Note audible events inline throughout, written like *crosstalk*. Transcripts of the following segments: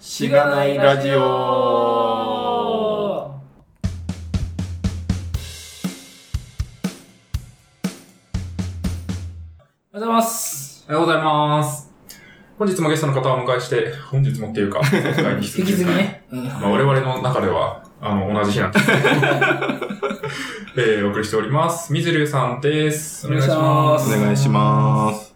しがないラジオおはようございます。おはようございます。本日もゲストの方をお迎えして、本日もっていうか、*laughs* 前回に引き続きね。うんまあ、我々の中では、あの、同じ日なんですけど、*laughs* えー、お送りしております。水流さんです。お願いします。お願いします。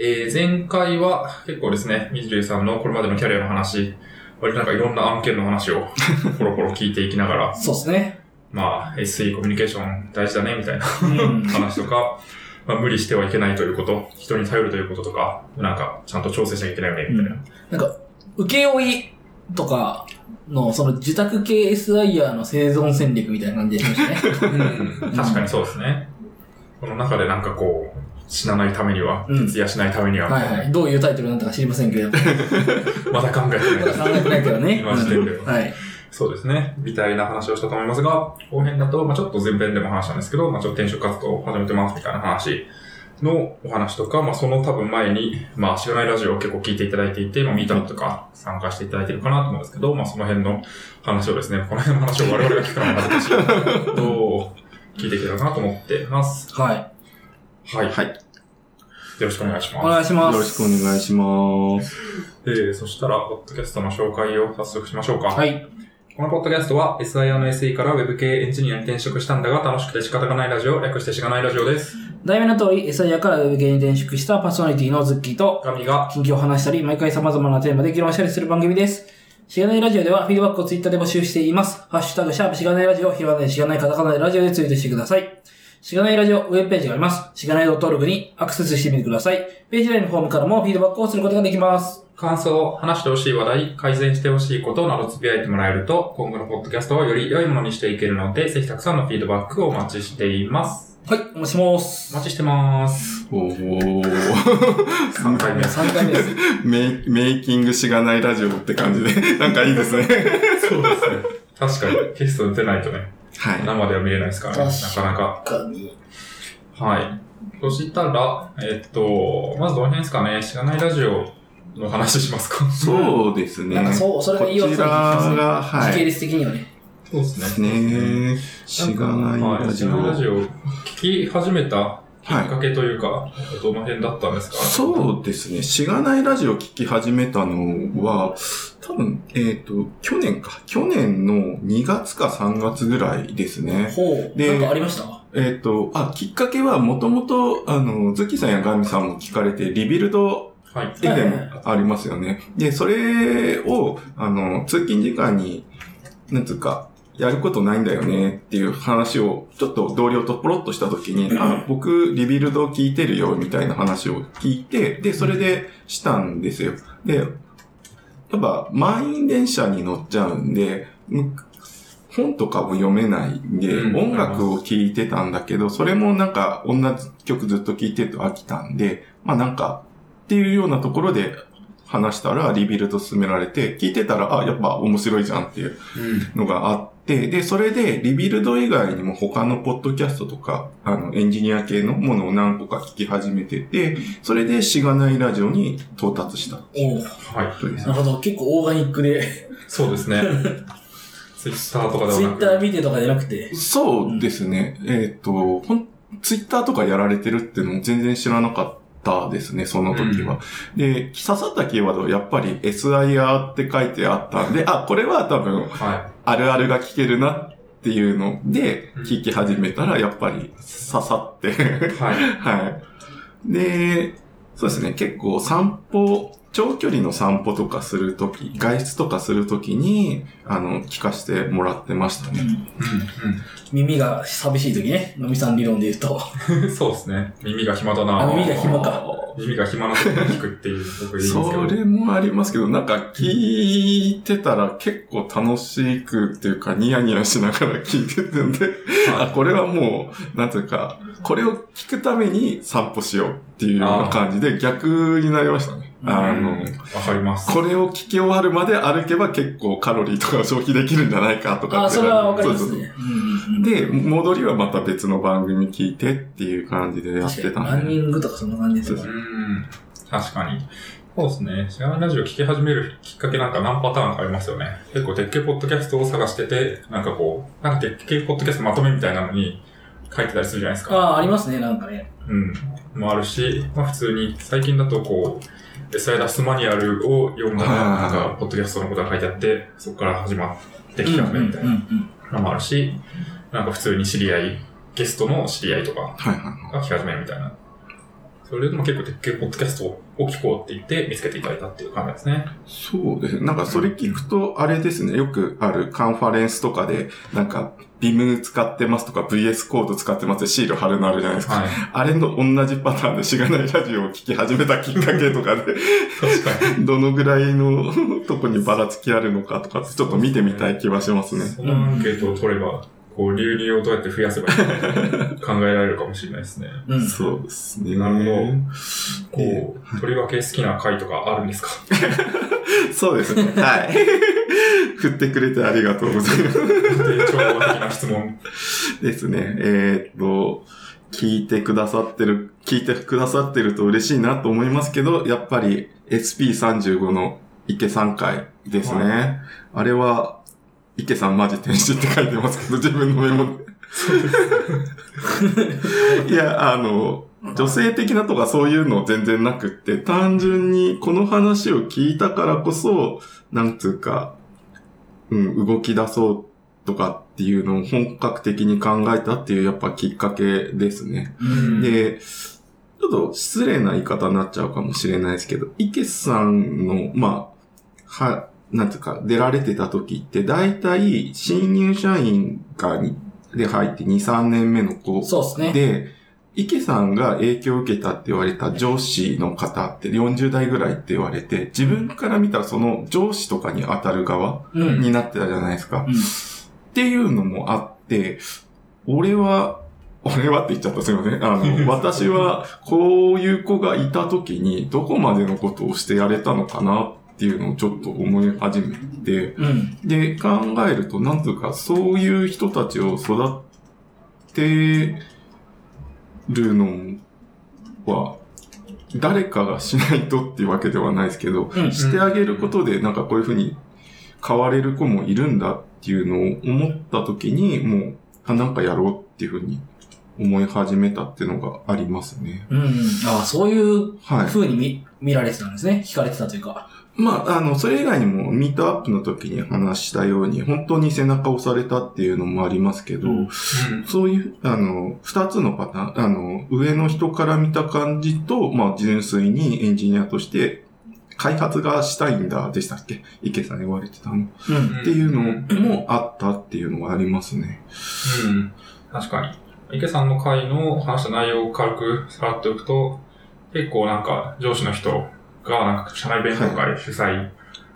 えー、前回は結構ですね、水流さんのこれまでのキャリアの話、割となんかいろんな案件の話を *laughs* ポロポロ聞いていきながら、そうですね。まあ、SE コミュニケーション大事だね、みたいなうん。話とか、まあ、無理してはいけないということ、人に頼るということとか、なんか、ちゃんと調整しなきゃいけないよね、みたいな。なんか、請負いとかの、その受託系 SIR の生存戦略みたいな感じでしたね。*laughs* うん確かにそうですね。この中でなんかこう、死なないためには、うん徹夜しないためには、はいはい。どういうタイトルなんだか知りませんけど。*laughs* まだ考えてない考えてないけどね。今時点ではうんはい。そうですね。みたいな話をしたと思いますが、後編だと、まあちょっと前編でも話したんですけど、まあちょっと転職活動を始めてますみたいな話のお話とか、まあその多分前に、まあ知らないラジオを結構聞いていただいていて、まあミートアップとか参加していただいてるかなと思うんですけど、まあその辺の話をですね、この辺の話を我々が聞くのは恥ずかしいけど、聞いていけたらなと思ってます。はい。はい。はい。よろしくお願いします。お願いします。よろしくお願いします。えー、そしたら、ポッドキャストの紹介を早速しましょうか。はい。このポッドキャストは SIR の SE から Web 系エンジニアに転職したんだが楽しくて仕方がないラジオ、略してしがないラジオです。題名の通り、SIR から Web 系に転職したパーソナリティのズッキーと、神が、近況を話したり、毎回様々なテーマで議論したりする番組です。しがないラジオでは、フィードバックをツイッターで募集しています。ハッシュタグ、シャープしがないラジオ、ひらがなでしがないカタカナでラジオでツイートしてください。しがないラジオ、ウェブページがあります。しがない .org にアクセスしてみてください。ページ内のフォームからもフィードバックをすることができます。感想、話してほしい話題、改善してほしいことなどつぶやいてもらえると、今後のポッドキャストをより良いものにしていけるので、ぜひたくさんのフィードバックをお待ちしています。はい、お待ちします。お待ちしてます。おー。3回目。3回目です。メイメイキングしがないラジオって感じで、なんかいいですね。そうですね。確かに、テスト出ないとね、はい。生では見れないですからね、な確かなか。かに。はい。そしたら、えっと、まずどの辺ですかね、しがないラジオの話しますか？そうですね。なんかそう、それが言いこちら訳されてが、時系はい。列的にはね。そうでですね。しがないラジオ。はい、しがないラジオ聞き始めたきっはい。かけというか、どの辺だったんですか？そうですね。しがないラジオ聞き始めたのは、多分、えっ、と、去年か。去年の2月か3月ぐらいですね。ほう。でなんかありました？えっ、と、あ、きっかけはもともと、あの、ズッキーさんやガミさんも聞かれて、リビルドはい。エはいはいありますよね。で、それを、あの、通勤時間に、なんつうか、やることないんだよねっていう話を、ちょっと同僚とポロッとした時に、あ、僕、リビルド聞いてるよ、みたいな話を聞いて、で、それでしたんですよ。で、やっぱ、満員電車に乗っちゃうんで、む本とかも読めないんで、うん。音楽を聴いてたんだけど、それもなんか同じ曲ずっと聴いてると飽きたんで、まあなんか、っていうようなところで話したら Rebuild 勧められて、聞いてたら、あ、やっぱ面白いじゃんっていうのがあって、で、それで Rebuild 以外にも他のポッドキャストとか、あの、エンジニア系のものを何個か聞き始めてて、それでしがないラジオに到達したおうはい。なるほど。結構オーガニックで、そうですね。*laughs* ツイッターとかではなくツイッター見てとかじゃなくて。そうですね。えっ、と、ほん、ツイッターとかやられてるっていうのも全然知らなかったですね、その時は。で、刺さったキーワードはやっぱり SIR って書いてあったんで、あ、これは多分はあるあるが聞けるなっていうので、聞き始めたらやっぱり刺さって、い。はい。*laughs* はい。で、そうですね、結構散歩、長距離の散歩とかするとき、外出とかするときに、あの、聞かせてもらってましたね。うん耳が寂しい時ね。のみさん理論で言うと。うん。そうですね。耳が暇だなあ耳が暇か。耳が暇な時に聞くっていう、僕言いますけど。それもありますけど、なんか聞いてたら結構楽しくっていうかニヤニヤしながら聞いててんで、あ、これはもう、なんていうか、これを聞くために散歩しようっていうような感じで逆になりましたね。あの、うんわかります。これを聞き終わるまで歩けば結構カロリーとか消費できるんじゃないかとかあ、ってそれはわかりますね。で、戻りはまた別の番組聞いてっていう感じでやっ確かに。てたんで。ランニングとかそんな感じですね。ん。確かに。そうですね。シガナラジオ聞き始めるきっかけなんか何パターンかありますよね。結構、鉄拳ポッドキャストを探してて、なんかこう、なんか鉄拳ポッドキャストまとめみたいなのに書いてたりするじゃないですか。ああ、ありますね、なんかね。うん。もあるし、まあ普通に、最近だとこう、SI 脱出マニュアルを読んだら、なんか、ポッドキャストのことが書いてあって、そこから始まってきたうんうんみたいなのもあるし、なんか普通に知り合い、ゲストの知り合いとか。が聞き始めるみたいな。それでも結構、鉄拳ポッドキャストを聞こうって言って見つけていただいたっていう感じですね。そうですね。なんかそれ聞くと、あれですね。よくあるカンファレンスとかで、なんか、ビム使ってますとか VS コード使ってますってシール貼るのあるじゃないですか。はい。あれの同じパターンでしがないラジオを聞き始めたきっかけとかで、確かに。どのぐらいのとこにばらつきあるのかとかってちょっと見てみたい気はしますね。そのアンケートを取れば、こう、流入をどうやって増やせばいいか考えられるかもしれないですね。うん。そうですね。なるほどえこう、とりわけ好きな回とかあるんですか？*laughs* そうですね。はい。振ってくれてありがとうございます。で、超和的な質問。ですね。えーっと、聞いてくださってる、聞いてくださってると嬉しいなと思いますけど、やっぱり SP35 の池さん回ですね。はあれは、池さんマジ天使って書いてますけど、*laughs* 自分のメモで。いや、あの、女性的なとかそういうの全然なくって、単純にこの話を聞いたからこそ、なんつうか、うん、動き出そうとかっていうのを本格的に考えたっていうやっぱきっかけですね。うんで、ちょっと失礼な言い方になっちゃうかもしれないですけど、池さんの、まあ、は、なんていうか、出られてた時って、大体、新入社員がに、で入って2、3年目の子そうですね。で、池さんが影響を受けたって言われた上司の方って40代ぐらいって言われて、自分から見たらその上司とかに当たる側うん。になってたじゃないですか。うんっていうのもあって、俺は、俺はって言っちゃったすいません。あの、*laughs* 私はこういう子がいた時にどこまでのことをしてやれたのかなっていうのをちょっと思い始めて、うん。で、考えると、なんというか、そういう人たちを育てるのは、誰かがしないとっていうわけではないですけど、うん。してあげることで、なんかこういうふうに変われる子もいるんだっていうのを思った時に、もう、あ、なんかやろうっていうふうに思い始めたっていうのがありますね。うん。ああ、そういうはい。風に見、見られてたんですね。聞かれてたというか。まあ、あの、それ以外にも、ミートアップの時に話したように、本当に背中を押されたっていうのもありますけど、うんそういう、あの、二つのパターン、あの、上の人から見た感じと、まあ、純粋にエンジニアとして、開発がしたいんだ、でしたっけ？池さん言われてたの。うん。っていうのもあったっていうのがありますね。うん。確かに。池さんの回の話した内容を軽くさらっておくと、結構なんか上司の人がなんか社内勉強会主催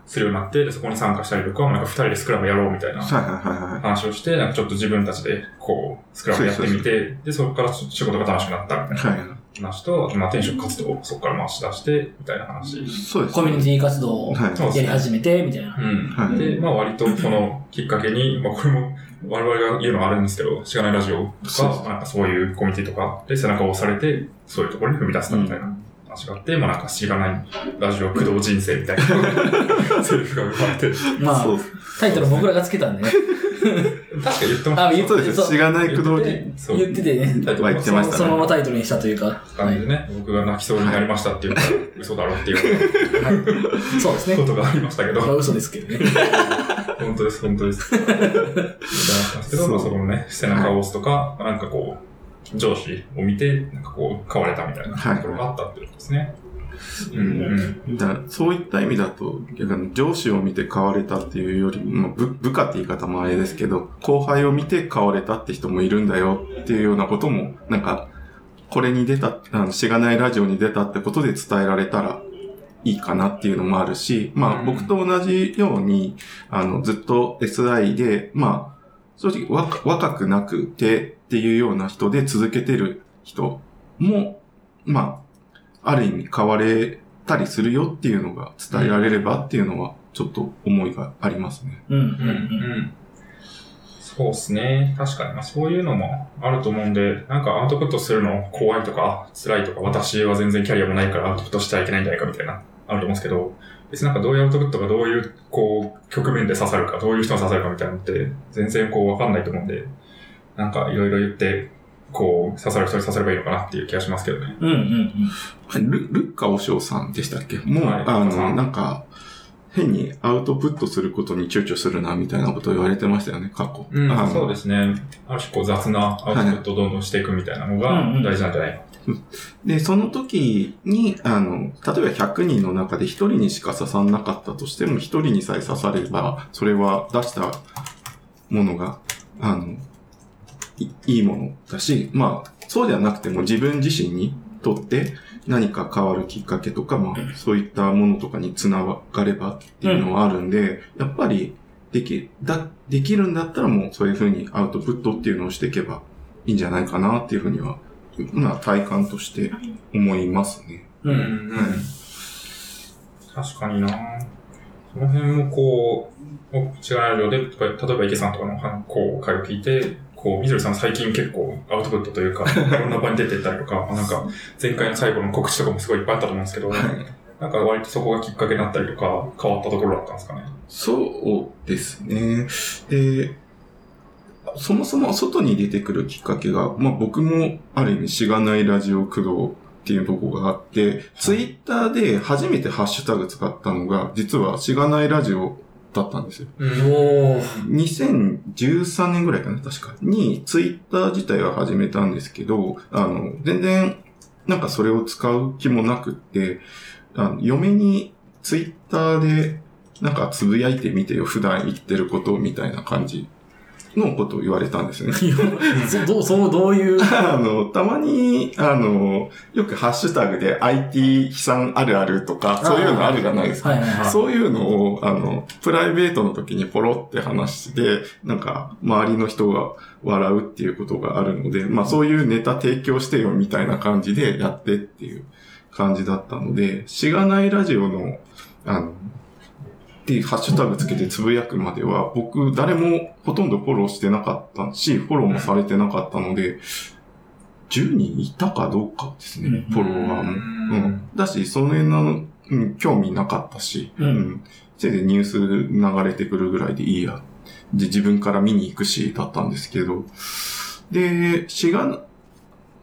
するようになって、でそこに参加したりとか、なんか二人でスクラムやろうみたいなはいはいはいはい。話をして、なんかちょっと自分たちでこう、スクラムやってみて、で、そこから仕事が楽しくなったみたいなはい。話と、まあ転職活動をそこから回し出して、みたいな話。そうです、コミュニティ活動をやり始めて、みたいな。うん。はいで、まあ割とそのきっかけに、まあこれも我々が言うのはあるんですけど、しがないラジオとか、なんかそういうコミュニティとかで背中を押されて、そういうところに踏み出したみたいな話があって、まあなんかしがないラジオ駆動人生みたいな *laughs* セリフが生まれて、まあタイトル僕らがつけたんでね。*laughs* 確か言ってました。あ言っそうです。しがない駆動人。そう言っててね。タイトルは言ってましたねそのままタイトルにしたというか。感じでね、僕が泣きそうになりましたっていうから、嘘だろっていうはいそうですねこ。とがありましたけど、まあ嘘ですけどね。本当です、本当です。みたいなですけど、まあそこのね、背中を押すとか、なんかこう、上司を見て、なんかこう、変われたみたいなはいところがあったってことですね。うんうん。だそういった意味だと、上司を見て変われたっていうよりも、まあ部部下って言い方もあれですけど、後輩を見て変われたって人もいるんだよっていうようなことも、なんか、これに出た、あの、しがないラジオに出たってことで伝えられたらいいかなっていうのもあるし、まあうん僕と同じように、あの、ずっと SI で、まあ、正直若若くなくてっていうような人で続けてる人も、まあ、ある意味変われたりするよっていうのが伝えられればっていうのは、ちょっと思いがありますね。うん。うんうんうん。そうですね。確かに、まあそういうのもあると思うんで、なんかアウトプットするの怖いとか、辛いとか、私は全然キャリアもないからアウトプットしちゃいけないんじゃないかみたいなあると思うんですけど、別になんかどういうアウトプットがどういう、こう、局面で刺さるか、どういう人に刺さるかみたいなのって、全然こうわかんないと思うんで、なんかいろいろ言って、こう、刺さる人に刺さればいいのかなっていう気がしますけどね。うんうんうん。ルルッカオショウさんでしたっけ？もう、はいあの、なんか、変にアウトプットすることに躊躇するな、みたいなことを言われてましたよね、過去。うんそうですね。ある種こう雑なアウトプットをどんどんしていくみたいなのがうんうん大事なんじゃないか。で、その時に、あの、例えば100人の中で1人にしか刺さんなかったとしても、1人にさえ刺されば、それは出したものが、あの、いいいものだし、まあ、そうではなくても自分自身にとって何か変わるきっかけとか、まあ、そういったものとかにつながればっていうのはあるんで、やっぱり、でき、だ、できるんだったらもうそういうふうにアウトプットっていうのをしていけばいいんじゃないかなっていうふうには、まあ体感として思いますね。う。うんん確かになその辺もこう、違うラジオで、例えば池さんとかのこう会を聞いて、こう、みずるさん最近結構アウトプットというか、*laughs* いろんな場に出てったりとか、なんか前回の最後の告知とかもすごいいっぱいあったと思うんですけど、なんか割とそこがきっかけになったりとか、変わったところだったんですかね。そうですね。で、そもそも外に出てくるきっかけが、まあ僕もある意味しがないラジオ駆動っていうところがあって、ツイッターで初めてハッシュタグ使ったのが、実はしがないラジオだったんですよ。おー。2013年ぐらいかな、確か。に、ツイッター自体は始めたんですけど、あの、全然、なんかそれを使う気もなくって、あの嫁にツイッターで、なんかつぶやいてみてよ、普段言ってることみたいな感じのことを言われたんですね。そ *laughs* どう、そう、どういう？*laughs* あの、たまに、あの、よくハッシュタグで IT 悲惨あるあるとか、そういうのあるじゃないですか。はいはいはい。そういうのを、あの、プライベートの時にポロって話して、なんか、周りの人が笑うっていうことがあるので、まあそういうネタ提供してよみたいな感じでやってっていう感じだったので、しがないラジオの、あの、ってハッシュタグつけてつぶやくまでは、僕、誰もほとんどフォローしてなかったし、フォローもされてなかったので、10人いたかどうかですね、うんフォロワーも。うん。だし、その辺の、うん、興味なかったし、うんうん。せいぜいニュース流れてくるぐらいでいいや。で、自分から見に行くし、だったんですけど。で、しが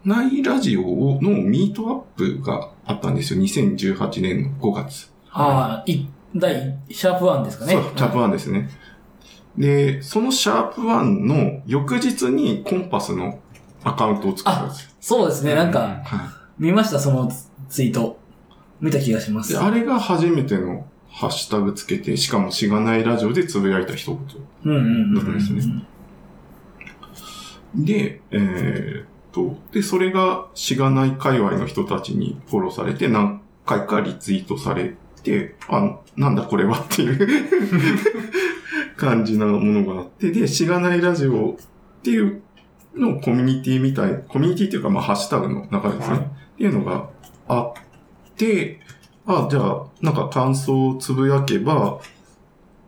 ないラジオのミートアップがあったんですよ。2018年の5月。ああ、い、第、シャープワンですかね。そう、シャープワンですね。で、そのシャープワンの翌日にコンパスのアカウントを作ったんですよ。そうですね、なんか、は見ました、そのツイート。見た気がしまい。す。で、あれが初めてのハッシュタグつけて、しかもしがないラジオでつぶやいた一言。うんうんですねで、えーっと、で、それがしがない界隈の人たちにフォローされて、何回かリツイートされて、あ、なんだこれはっていう *laughs* 感じなものがあって、で、しがないラジオっていうのコミュニティみたい、コミュニティっていうか、まあ、ハッシュタグの中ですね。はいっていうのがあって、あ、じゃあ、なんか感想をつぶやけば、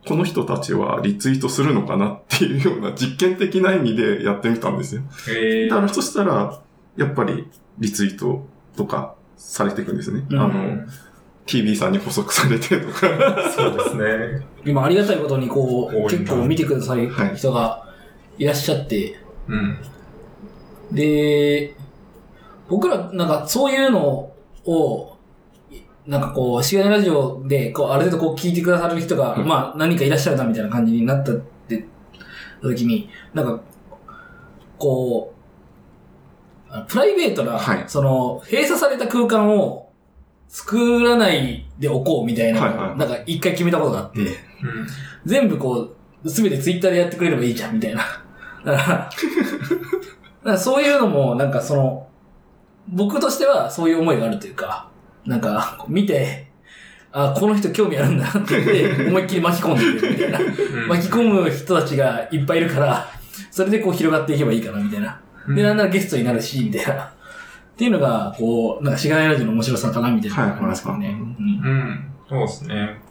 この人たちはリツイートするのかなっていうような実験的な意味でやってみたんですよ。えだからそしたら、やっぱりリツイートとかされていくんですね。うんあの、TV さんに補足されてとか。そうですね。今ありがたいことにこう、結構見てくださるはい人がいらっしゃって、うん。で、僕らなんかそういうのを、なんかこう、しがないラジオで、こう、ある程度こう聞いてくださる人が、うんまあ何かいらっしゃるなみたいな感じになったって、時に、なんか、こう、あプライベートな、はいその、閉鎖された空間を作らないでおこうみたいな、はいはいなんか一回決めたことがあって、うん全部こう、すべてツイッターでやってくれればいいじゃん、みたいな。*laughs* だから、だからそういうのも、なんかその、僕としてはそういう思いがあるというか、なんか、見て、あ、この人興味あるんだなって言って、*laughs* 思いっきり巻き込んでくるみたいな。うん巻き込む人たちがいっぱいいるから、それでこう広がっていけばいいかな、みたいな。で、なんならゲストになるし、みたいな。っていうのが、こう、なんかしがないラジオの面白さかな、みたいなのがありますからね。はいうんうん。そうですね。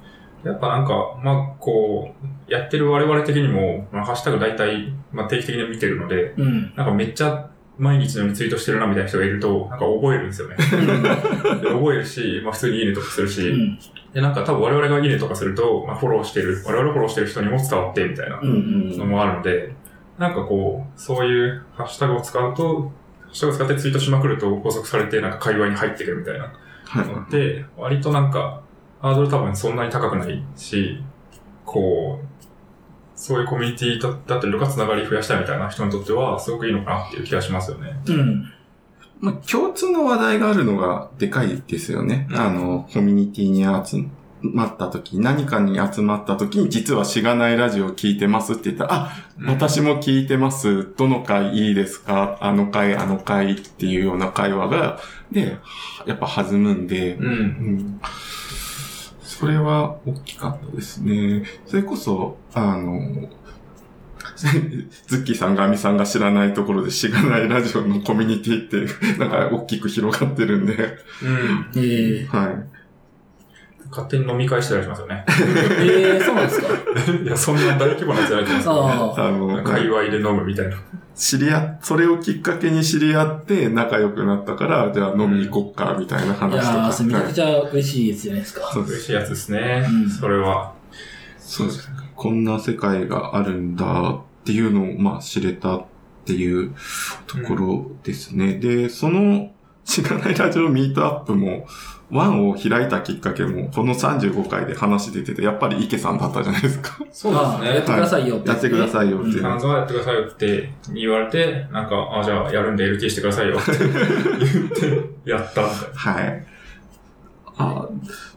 やっぱなんか、まあ、こう、やってる我々的にも、まあ、ハッシュタグ大体、まあ、定期的に見てるので、うん。なんかめっちゃ毎日のようにツイートしてるなみたいな人がいると、なんか覚えるんですよね。で *laughs* 覚えるし、まあ普通にいいねとかするし、うん。で、なんか多分我々がいいねとかすると、まあフォローしてる、我々をフォローしてる人にも伝わってみたいなうん。うん。のもあるので、なんかこう、そういうハッシュタグを使うと、ハッシュタグを使ってツイートしまくると拘束されて、なんか会話に入ってくるみたいなはい。ので、割となんか、ハードル多分そんなに高くないし、こう、そういうコミュニティだだったりとか、つながり増やしたいみたいな人にとっては、すごくいいのかなっていう気がしますよね。うん。まあ、共通の話題があるのがでかいですよね。うんあの、コミュニティに集まった時、何かに集まった時に、実はしがないラジオ聞いてますって言ったら、あ、私も聞いてます。どの回いいですか？あの回、あの回っていうような会話が、で、やっぱ弾むんで、うん。うんそれは大きかったですね。それこそ、あの、*laughs* ズッキーさん、ガミさんが知らないところでしがないラジオのコミュニティって、なんか大きく広がってるんで、うん。ええはい。勝手に飲み会したりしますよね。*laughs* ええそうなんですか？*laughs* いや、そんな大規模なやつじゃないですけどね。ああ。あの、界隈で飲むみたいな。知り合っ、それをきっかけに知り合って仲良くなったから、じゃあ飲み行こっか、みたいな話といやー、か。それめちゃくはいちゃ嬉しいですじゃないですか。そうです嬉しいやつですね。うんそれは。そうです。こんな世界があるんだっていうのを、まあ、知れたっていうところですね。で、その、しがないラジオミートアップも、ワンを開いたきっかけも、この35回で話出てて、やっぱり池さんだったじゃないですか。そうああやってくださいよってやってくださいよっていううん金沢やってくださいよって言われて、なんか、あ、じゃあやるんで LT してくださいよって言って、やった。はい。あ、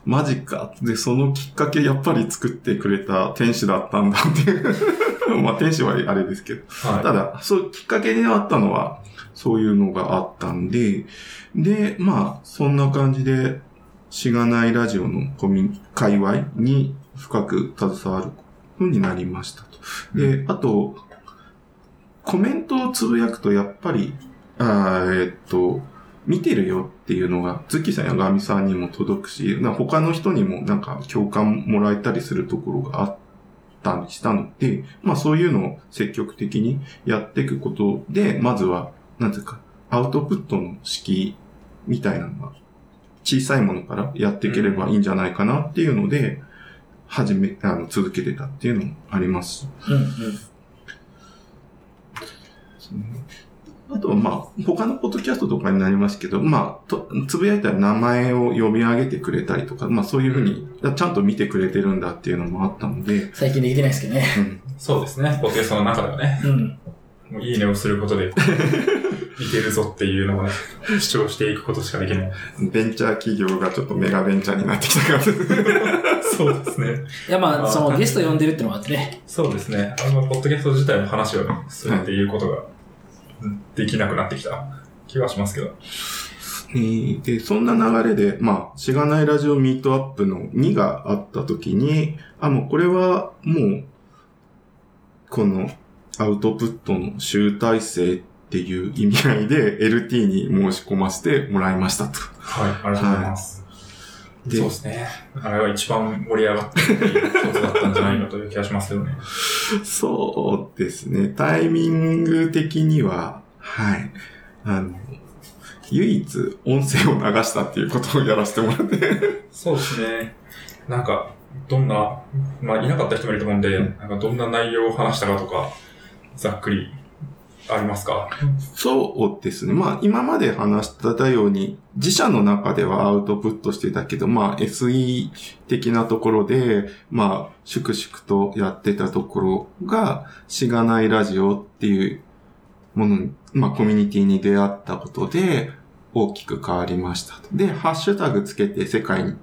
マジか。で、そのきっかけやっぱり作ってくれた天使だったんだっていう。*laughs* まあ天使はあれですけど。はい。ただ、そう、きっかけになったのは、そういうのがあったんで、で、まあ、そんな感じで、しがないラジオのコミ界隈に深く携わるふうになりましたと。で、あと、コメントをつぶやくと、やっぱり、あーえーっと、見てるよっていうのが、ズッキーさんやガミさんにも届くし、な他の人にもなんか共感もらえたりするところがあったりしたので、まあそういうのを積極的にやっていくことで、まずは、なんていうか、アウトプットの式みたいなのが、小さいものからやっていければいいんじゃないかなっていうので、始め、あの、続けてたっていうのもあります。うんうん。あとはまあ、他のポッドキャストとかになりますけど、まあ、とつぶやいたら名前を読み上げてくれたりとか、まあそういうふうに、ちゃんと見てくれてるんだっていうのもあったので、最近できてないですけどね。うんそうですね。ポッドキャストの中ではね、うん。もういいねをすることで、いけるぞっていうのをね、主張していくことしかできない。ベンチャー企業がちょっとメガベンチャーになってきたから、そうですね。いや、まあ、そのゲスト呼んでるってのもあってね。そうですね。あの、ポッドキャスト自体の話をね、するっていうことが、できなくなってきた気はしますけど。えーで、そんな流れで、まあ、しがないラジオミートアップの2があった時に、あ、もうこれはもう、このアウトプットの集大成っていう意味合いで LT に申し込ませてもらいましたと。はい、ありがとうございます。でそうですね。あれは一番盛り上がってる一つだったんじゃないかという気がしますけどね。*laughs* そうですね。タイミング的には、はい。あの、唯一音声を流したっていうことをやらせてもらって。そうですね。なんか、どんな、まあ、いなかった人もいると思うんで、なんかどんな内容を話したかとか、ざっくり、ありますか？そうですね。まあ、今まで話したように、自社の中ではアウトプットしてたけど、まあ、SE 的なところで、まあ、粛々とやってたところが、しがないラジオっていうものに、まあ、コミュニティに出会ったことで、大きく変わりましたと。で、ハッシュタグつけて世界に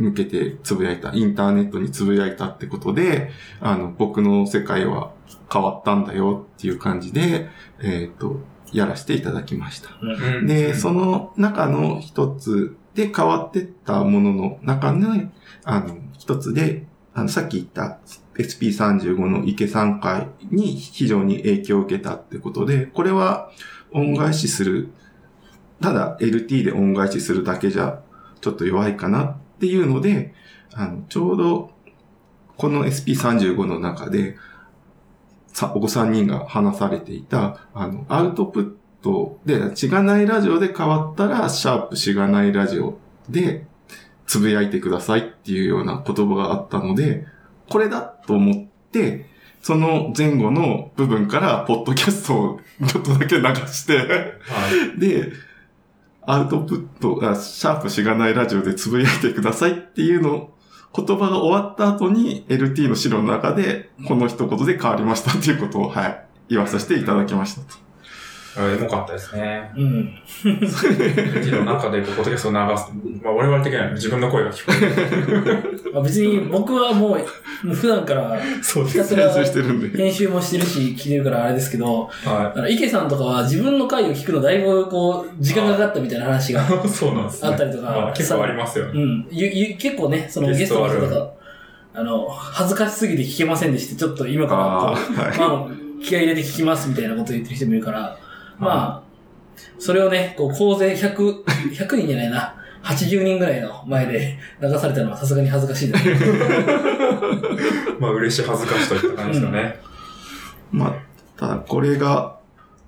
向けてつぶやいた、インターネットにつぶやいたってことで、あの、僕の世界は変わったんだよっていう感じで、えっ、と、やらせていただきました。うん。で、その中の一つで変わってったものの中の、あの、一つで、あの、さっき言った SP35 の池3回に非常に影響を受けたってことで、これは恩返しする、ただ LT で恩返しするだけじゃちょっと弱いかなっていうので、あの、ちょうどこの SP35 の中で、さ、お子さん人が話されていた、あの、アウトプッと、で、しがないラジオで変わったら、シャープしがないラジオで、つぶやいてくださいっていうような言葉があったので、これだと思って、その前後の部分から、ポッドキャストをちょっとだけ流して、はい。で、アウトプット、がシャープしがないラジオでつぶやいてくださいっていうの、言葉が終わった後に LT の資料の中で、この一言で変わりましたっていうことを、はい、言わさせていただきましたと。エモかったですね。うん。*laughs* LT の中で、ポッドキャストを流す。まあ、我々的には自分の声が聞こえる。*laughs* まあ、別に僕はもう、*laughs* 普段からそうひたすら練習してるんで。編集もしてるし、聞いてるからあれですけど、はあの池さんとかは自分の回を聞くのだいぶこう、時間がかかったみたいな話がい。そうなんですね。あったりとかまあ、結構ありますよね。うん。ゆ、ゆ、結構ね、そのゲゲストの人とか、あの、恥ずかしすぎて聞けませんでして、ちょっと今からああ、こう、はい。まあ、気合い入れて聞きますみたいなこと言ってる人もいるから、まあ、それをね、こう、公勢100、*laughs* 100人じゃないな、80人ぐらいの前で流されたのはさすがに恥ずかしいです。*laughs* まあ、嬉しい恥ずかしといった感じですよね。まあ、ただこれが、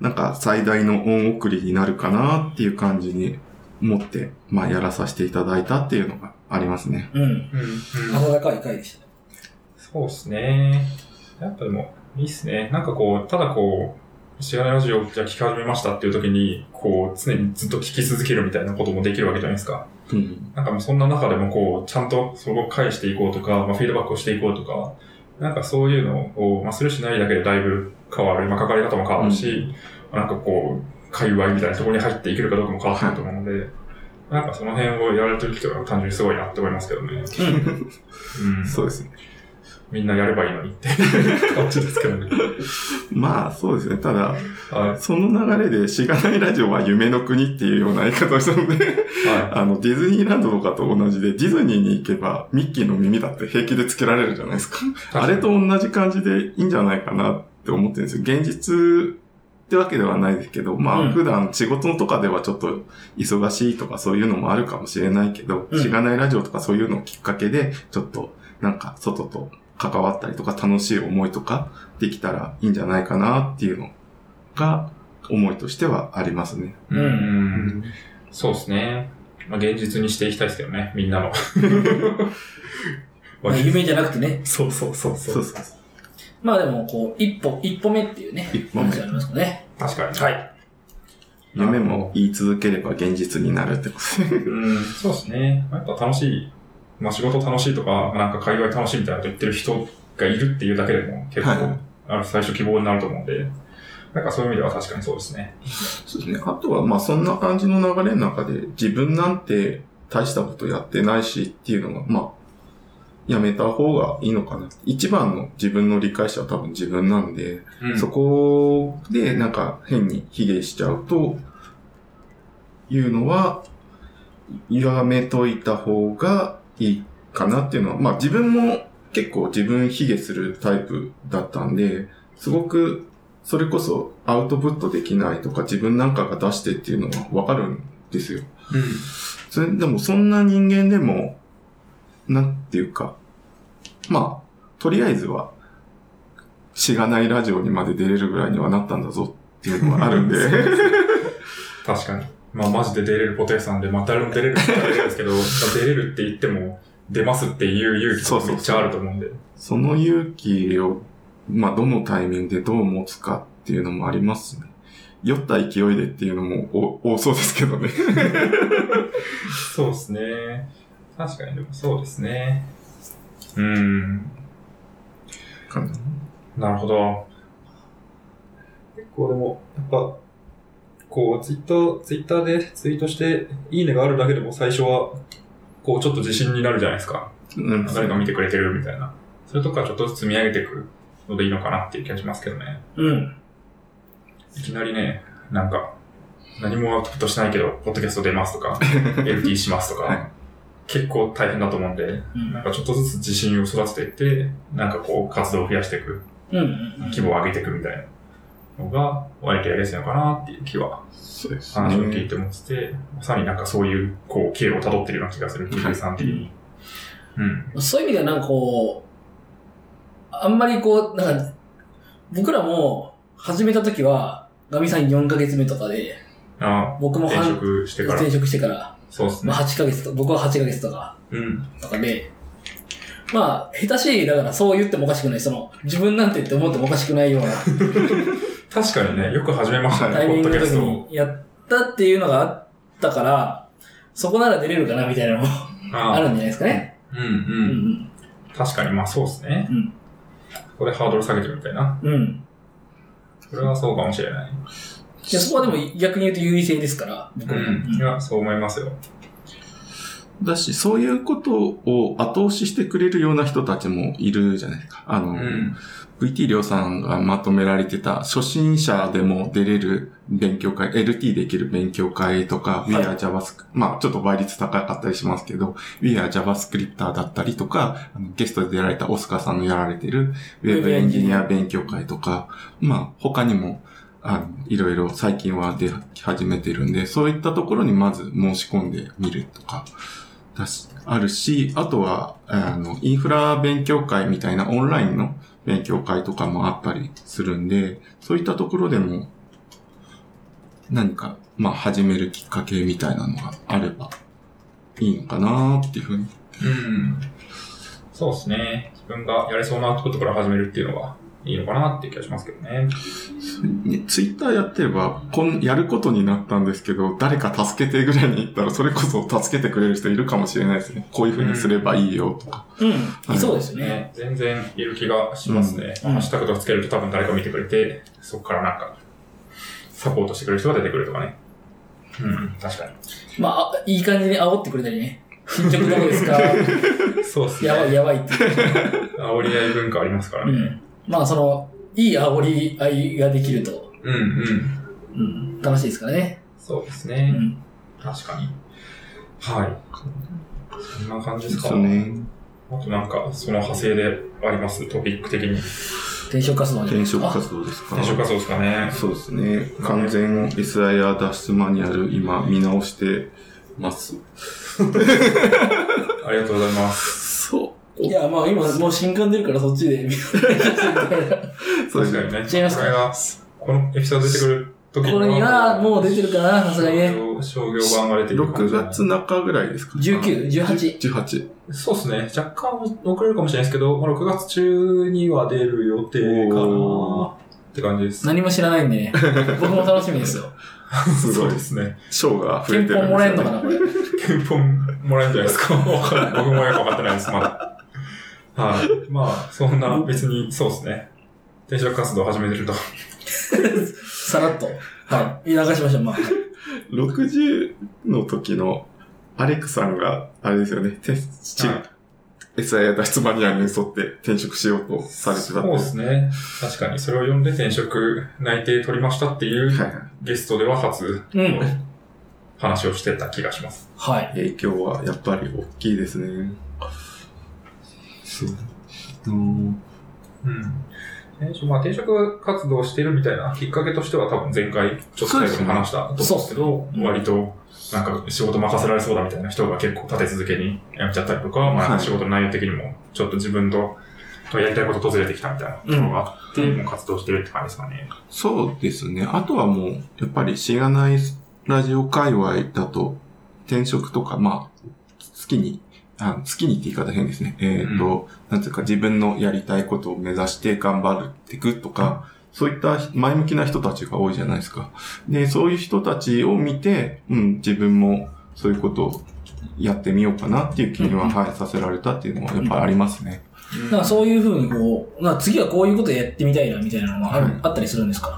なんか最大の恩送りになるかなっていう感じに思って、まあやらさせていただいたっていうのがありますね。うん。うん。うん。温かい回でした。そうですね。やっぱでも、いいっすね。なんかこう、ただこう、しがないラジオじゃあ聞き始めましたっていう時に、こう、常にずっと聞き続けるみたいなこともできるわけじゃないですか。うん。なんかもうそんな中でもこう、ちゃんとそこを返していこうとか、まあ、フィードバックをしていこうとか、なんかそういうのを、まあ、するしないだけでだいぶ変わる。まあ、関わり方も変わるし、なんかこう、界隈みたいなところに入っていけるかどうかも変わってくると思うので、なんかその辺をやられてる人が単純にすごいなって思いますけどね。*laughs* うん。そうですね。みんなやればいいのにって *laughs* 感じですけどね。まあそうですね。ただ、はい。その流れでしがないラジオは夢の国っていうような言い方をしたので、は *laughs* あの、ディズニーランドとかと同じで、ディズニーに行けばミッキーの耳だって平気でつけられるじゃないですか。い。あれと同じ感じでいいんじゃないかなって思ってるんですよ。現実ってわけではないですけど、まうんあ普段仕事とかではちょっと忙しいとかそういうのもあるかもしれないけど、うんしがないラジオとかそういうのをきっかけで、ちょっとなんか外と関わったりとか楽しい思いとかできたらいいんじゃないかなっていうのが思いとしてはありますね。うん。ううんそうですね。まあ、現実にしていきたいですけどね、みんなの。*laughs* まあ、夢じゃなくてね。そうそうそうそ。そううそう。まあでも、こう、一歩、一歩目っていうね、一歩目話ありますかね。確かに。はい。夢も言い続ければ現実になるってことで。うん、そうですね。やっぱ楽しい、まあ仕事楽しいとか、なんか界隈楽しいみたいなこと言ってる人がいるっていうだけでも結構、はいある最初希望になると思うんで、なんかそういう意味では確かにそうですね。そうですね。あとは、まあそんな感じの流れの中で、自分なんて大したことやってないしっていうのが、まあ、やめた方がいいのかな。一番の自分の理解者は多分自分なんで、うんそこでなんか変に卑下しちゃうと、いうのは、やめといた方がいいかなっていうのは、まあ自分も結構自分卑下するタイプだったんで、すごくそれこそアウトプットできないとか自分なんかが出してっていうのはわかるんですよ。うん。それでもそんな人間でも、なんていうか、まあ、とりあえずは、しがないラジオにまで出れるぐらいにはなったんだぞっていうのはあるんで、*laughs* 確かに。まあマジで出れるポテさんで、まあ誰も出れるって言ったらあれですけど、ま *laughs* あ出れるって言っても、出ますっていう勇気がめっちゃあると思うんで。その勇気を、まあ、どのタイミングでどう持つかっていうのもありますね。酔った勢いでっていうのもお多そうですけどね。そうですね。確かにでもそうですね。うん。かななるほど。結構でも、やっぱ、こう、ツイッター、ツイッターでツイートして、いいねがあるだけでも最初は、こう、ちょっと自信になるじゃないですか。うん誰か見てくれてるみたいな。それとかちょっとずつ積み上げていくのでいいのかなっていう気がしますけどね。うん。いきなりね、なんか、何もアウトプットしないけど、ポッドキャスト出ますとか、*laughs* LT しますとか、はい結構大変だと思うんで、うんなんかちょっとずつ自信を育てていって、なんかこう、活動を増やしていく、うん。うん。規模を上げていくみたいなのが、割とやりやすいのかなっていう気は、そうです話を聞いね。て思ってて、まさになんかそういう、こう、経路を辿ってるような気がする、さん的に。うん。そういう意味ではなんかこう、あんまりこう、なんか、僕らも始めた時は、ガミさん4ヶ月目とかで、あ転僕も半職してから。転職してから、まあそうですね。8ヶ月と、僕は8ヶ月とか、うん。とかで、まあ、下手しい、だからそう言ってもおかしくない、その、自分なんてって思ってもおかしくないような *laughs* 確かにね、よく始めましたね、タイミングの時ポッドキャストを。にやったっていうのがあったから、そこなら出れるかなみたいなのもああるんじゃないですかね。うんう。うんん確かに、まあそうですね。うんここでハードル下げてみたいな。うん。うん。それはそうかもしれない。いやそこはでも逆に言うと優位性ですから、うん。いや、そう思いますよ。だし、そういうことを後押ししてくれるような人たちもいるじゃないですか。あの、うん。VT りょうさんがまとめられてた初心者でも出れる勉強会、LT できる勉強会とか、い。We are JavaScript、まあちょっと倍率高かったりしますけど、We are JavaScripter だったりとか、あのゲストで出られたオスカーさんのやられてる Web エンジニア勉強会とか、まあ他にも、あの、いろいろ最近は出始めてるんで、そういったところにまず申し込んでみるとか、だし、あるし、あとは、あの、インフラ勉強会みたいなオンラインの勉強会とかもあったりするんで、そういったところでも、何か、まあ、始めるきっかけみたいなのがあればいいのかなっていうふうに。うん。そうですね。自分がやれそうなことから始めるっていうのはいいのかなっていう気がしますけどね。ね、ツイッターやってれば、こん、やることになったんですけど、誰か助けてぐらいに言ったら、それこそ助けてくれる人いるかもしれないですね。こういうふうにすればいいよとか。うん。いそうですよね。ね、全然いる気がしますね。うんハッシュタグとかつけると多分誰か見てくれて、そこからなんか、サポートしてくれる人が出てくるとかね。うん、確かに。まああ、いい感じに煽ってくれたりね。進捗どうですか *laughs* そうっすね。やばいやばいって。煽り合い文化ありますからね。うん。まあ、その、いい煽り合いができると、うん、うん。うん、楽しいですからね。うそうですね。ん。確かに。はい。そんな感じですかそうね。あとなんか、その派生であります？トピック的に。転職活動転ですか職活動ですか？転職活動ですかね。そうですね。完全 SIR 脱出マニュアル、今見直してます。*laughs* ありがとうございます。いや、まあ今、もう新刊出るからそっちでそうですね。確かにね。違いますかこれが、このエピソード出てくる時にこれにはもう出てるかな、さすがにね。商業版が出てるかも6しれない月中ぐらいですか？19 18 18。そうですね。若干遅れるかもしれないですけど、まあ、6月中には出る予定かおなって感じです。何も知らないんでね。*laughs* 僕も楽しみですよ。すごいそうで。すね。賞が増え憲てるんですよ、ね。法もらえるのかな、これ。憲法もらえるんじゃないですか。わかんない僕もよくわかってないです、まだ。はい。まあ、そんな別に、そうですね。転職活動を始めてると。さらっと。はい。流しましょう、まあ。60の時のアレクさんが、あれですよね、てチはい SIR 脱出マニュアルに沿って転職しようとされてたそうですね。確かに、それを読んで転職内定取りましたっていうはいはい。ゲストでは初うん。話をしてた気がします。はい。影響はやっぱり大きいですね。そう。うんうん。転職まあ、転職活動してるみたいなきっかけとしては多分前回ちょっと最後に話したと思うんですけど、ね割となんか仕事任せられそうだみたいな人が結構立て続けにやめちゃったりとか、まはいあ仕事の内容的にもちょっと自分ととやりたいこととずれてきたみたいなところがあって、もう活動してるって感じですかね。そうですね。あとはもう、やっぱりしがないラジオ界隈だと、転職とか、まあ、好きに、あ好きにって言い方変ですね。えっ、と、なんていうか自分のやりたいことを目指して頑張っていくとか、そういった前向きな人たちが多いじゃないですか。で、そういう人たちを見て、うん、自分もそういうことをやってみようかなっていう気には、うんはい、させられたっていうのはやっぱりありますね。なんかそういうふうにこう、な次はこういうことやってみたいなみたいなのがある、はいあったりするんですか？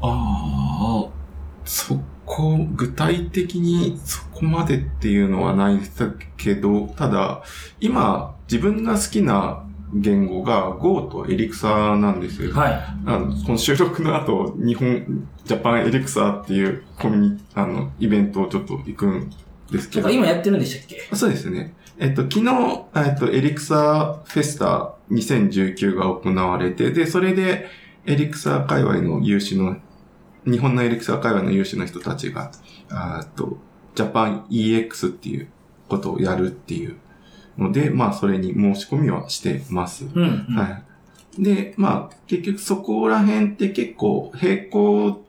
ああ、そこ、具体的にそこまでっていうのはないですけど、ただ、今、自分が好きな言語が Go とエリクサなんですよ。はい。あのこの収録の後、日本、ジャパンエリクサっていうコミュニ、あの、イベントをちょっと行くんですけど。今やってるんでしたっけ？そうですね。えっと、昨日、えっと、エリクサフェスタ2019が行われて、で、それで、エリクサ界隈の有志の、日本のエリクサ界隈の有志の人たちが、あと、ジャパン EX っていうことをやるっていうので、まあ、それに申し込みはしてます。うん、うん。はい。で、まあ、結局そこら辺って結構並行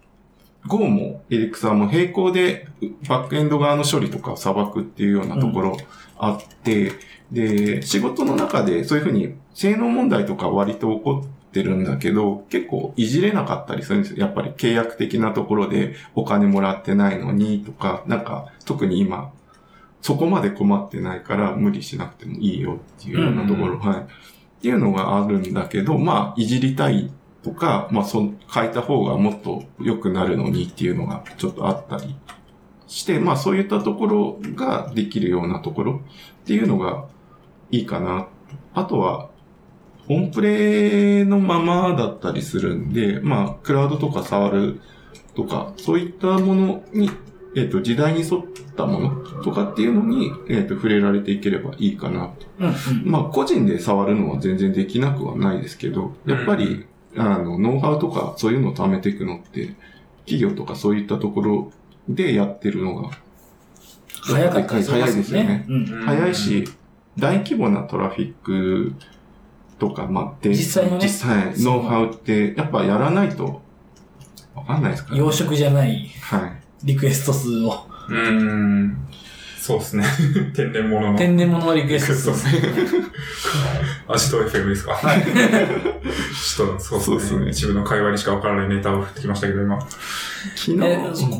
Go もエリクサーも並行でバックエンド側の処理とかを裁くっていうようなところあって、で、仕事の中でそういうふうに性能問題とか割と起こってるんだけど、結構いじれなかったりするんですよ。やっぱり契約的なところでお金もらってないのにとか、なんか特に今、そこまで困ってないから無理しなくてもいいよっていうようなところ、はい。っていうのがあるんだけど、まあ、いじりたいとか、まあ、そん、変えた方がもっと良くなるのにっていうのがちょっとあったりして、まあ、そういったところができるようなところっていうのがいいかな。あとは、オンプレのままだったりするんで、まあ、クラウドとか触るとか、そういったものに、えっ、と、時代に沿ったものとかっていうのに、えっ、と、触れられていければいいかなとうんうん。まあ、個人で触るのは全然できなくはないですけど、やっぱり、あの、ノウハウとかそういうのを貯めていくのって、企業とかそういったところでやってるのが、早かったりしま早いですよね。うん。早いし、大規模なトラフィックとか、まあ、で実際のね実際、ノウハウって、やっぱやらないと、わかんないですから、ね。養殖じゃないはい。リクエスト数を。うーん。そうですね。*laughs* 天然物の。天然物のリクエスト数。アシト FM ですかはい。ちょっと、そうそうですすねでね。一部の会話にしか分からないネタを振ってきましたけど、今。昨日、え